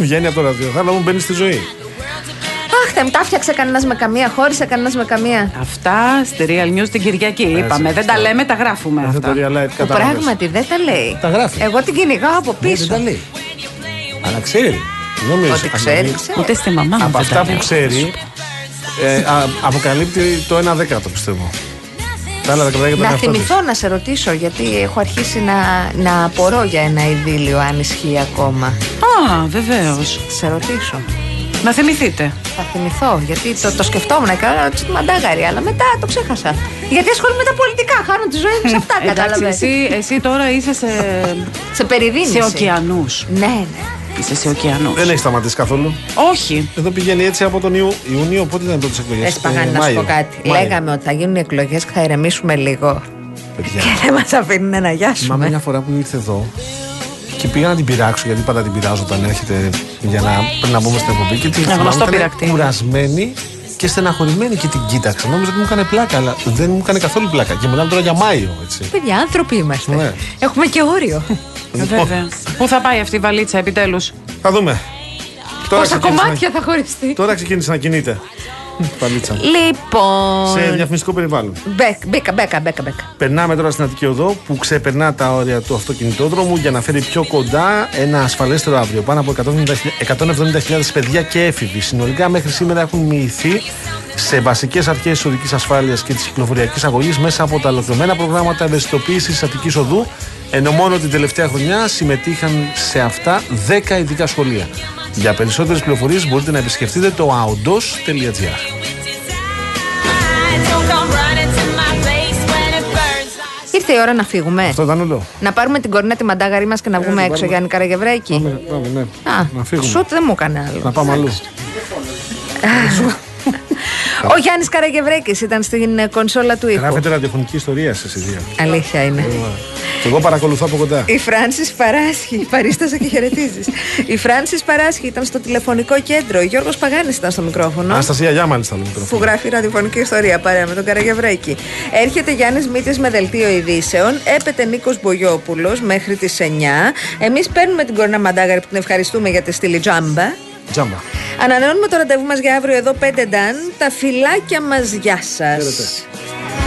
Βγαίνει από το ραδιόφωνο, αλλά μου μπαίνει στη ζωή. Αχ, δεν τα φτιάξε κανένας με καμία, χώρισε κανένας με καμία. Αυτά στη Real News την Κυριακή. Είπαμε. Δεν τα λέμε, τα γράφουμε Αυτό αυτά. το real life Που κατάλαβες. πράγματι δεν τα λέει. Τα γράφει. Εγώ την κυνηγάω από Ναι, πίσω. Δεν τα λέει. Αλλά ξέρει. Νομίζω. Ότι ξέρεις, ξέρει. Ούτε στη μαμά μου Από δεν τα αυτά που λέω. ξέρει, ε, α, αποκαλύπτει το 1 δέκατο πιστεύω. Τα άλλα 10 για τον Να εαυτός της. θυμηθώ να σε ρωτήσω, γιατί έχω αρχίσει να, να απορώ για ένα ειδήλιο, αν ισχύει ακόμα. Α, βεβαίως. Σε ρωτήσω. Να θυμηθείτε. Θα θυμηθώ, γιατί το, το σκεφτόμουν και να ρωτήσω τη μαντάγαρη, αλλά μετά το ξέχασα. Γιατί ασχολούμαι με τα πολιτικά, χάνω τη ζωή μου σε αυτά, Εντάξει, κατάλαβες. εσύ, εσύ τώρα είσαι σε, Σε περιδίνηση. σε ωκεανούς. Ναι, ναι. Είσαι σε ωκεανού. Δεν έχει σταματήσει καθόλου. Όχι. Εδώ πηγαίνει έτσι από τον Ιου- Ιούνιο, πότε ήταν τότε τις εκλογές; Έσπαγαν να σου πω κάτι. Λέγαμε ότι θα γίνουν οι εκλογές και θα ηρεμήσουμε λίγο. Παιδιά. Και δεν μας αφήνουν να Θυμάμαι γιάσουμε. μια φορά που ήρθε εδώ και πήγα να την πειράξω, γιατί πάντα την πειράζω όταν έρχεται για να, πριν να μπούμε στην εκπομπή. Και την Ένα θυμάμαι, γνωστό ήταν πειρακτή. κουρασμένη και στεναχωρημένη και την κοίταξα. Νόμιζα ότι μου έκανε πλάκα, αλλά δεν μου έκανε καθόλου πλάκα. Και μιλάμε τώρα για Μάιο, έτσι. Παιδιά, άνθρωποι είμαστε. Ναι. Έχουμε και όριο. Βέβαια. Πού θα πάει αυτή η βαλίτσα επιτέλους; Θα δούμε. Τώρα Πόσα ξεκίνησε να- κομμάτια θα χωριστεί. Τώρα ξεκίνησε να κινείται. Παλίτσα. Λοιπόν. Σε διαφημιστικό περιβάλλον. Μπέκα, μπέκα, μπέκα, μπέκα. μπέκα. Περνάμε τώρα στην Αττική Οδό που ξεπερνά τα όρια του αυτοκινητόδρομου για να φέρει πιο κοντά ένα ασφαλέστερο αύριο. Πάνω από 170.000 παιδιά και έφηβοι. Συνολικά μέχρι σήμερα έχουν μοιηθεί σε βασικές αρχές της οδικής ασφάλειας και της κυκλοφοριακής αγωγής μέσα από τα ολοκληρωμένα προγράμματα ευαισθητοποίησης της Αττικής Οδού. Ενώ μόνο την τελευταία χρονιά συμμετείχαν σε αυτά 10 ειδικά σχολεία. Για περισσότερες πληροφορίες μπορείτε να επισκεφτείτε το aondos.gr. Ήρθε η ώρα να φύγουμε. Αυτό ήταν όλο. Να πάρουμε την κορνέτη τη μαντάγαρη μας και να βγούμε την έξω, πάρουμε. Γιάννη Καραγευρέκη. Πάμε, πάμε, ναι. Α, να φύγουμε. σουτ δεν μου έκανε άλλο. Να πάμε αλλού. Ο Γιάννης Καραγευρέκης ήταν στην ε, κονσόλα του ήχου. Γράφετε ραδιοφωνική ιστορία σε δύο. Αλήθεια είναι. Και εγώ παρακολουθώ από κοντά. Η Φράνσις Παράσχη, παρίστασα και χαιρετίζεις. Η Φράνσις Παράσχη ήταν στο τηλεφωνικό κέντρο. Ο Γιώργος Παγάνης ήταν στο μικρόφωνο. Αναστασία Γιάμαλη στα Που μικρόφωνο. γράφει ραδιοφωνική ιστορία παρέα με τον Καραγευρέκη. Έρχεται Γιάννης Μήτης με δελτίο ειδήσεων. Έπεται Νίκος Μπογιόπουλος μέχρι τις 9. Εμείς παίρνουμε την Κορνά Μαντάγαρη που την ευχαριστούμε για τη στήλη τζάμπα. Τζάμπα. Ανανεώνουμε το ραντεβού μας για αύριο εδώ 5 Νταν. Τα φυλάκια μας, γεια σας. Χαίρετε.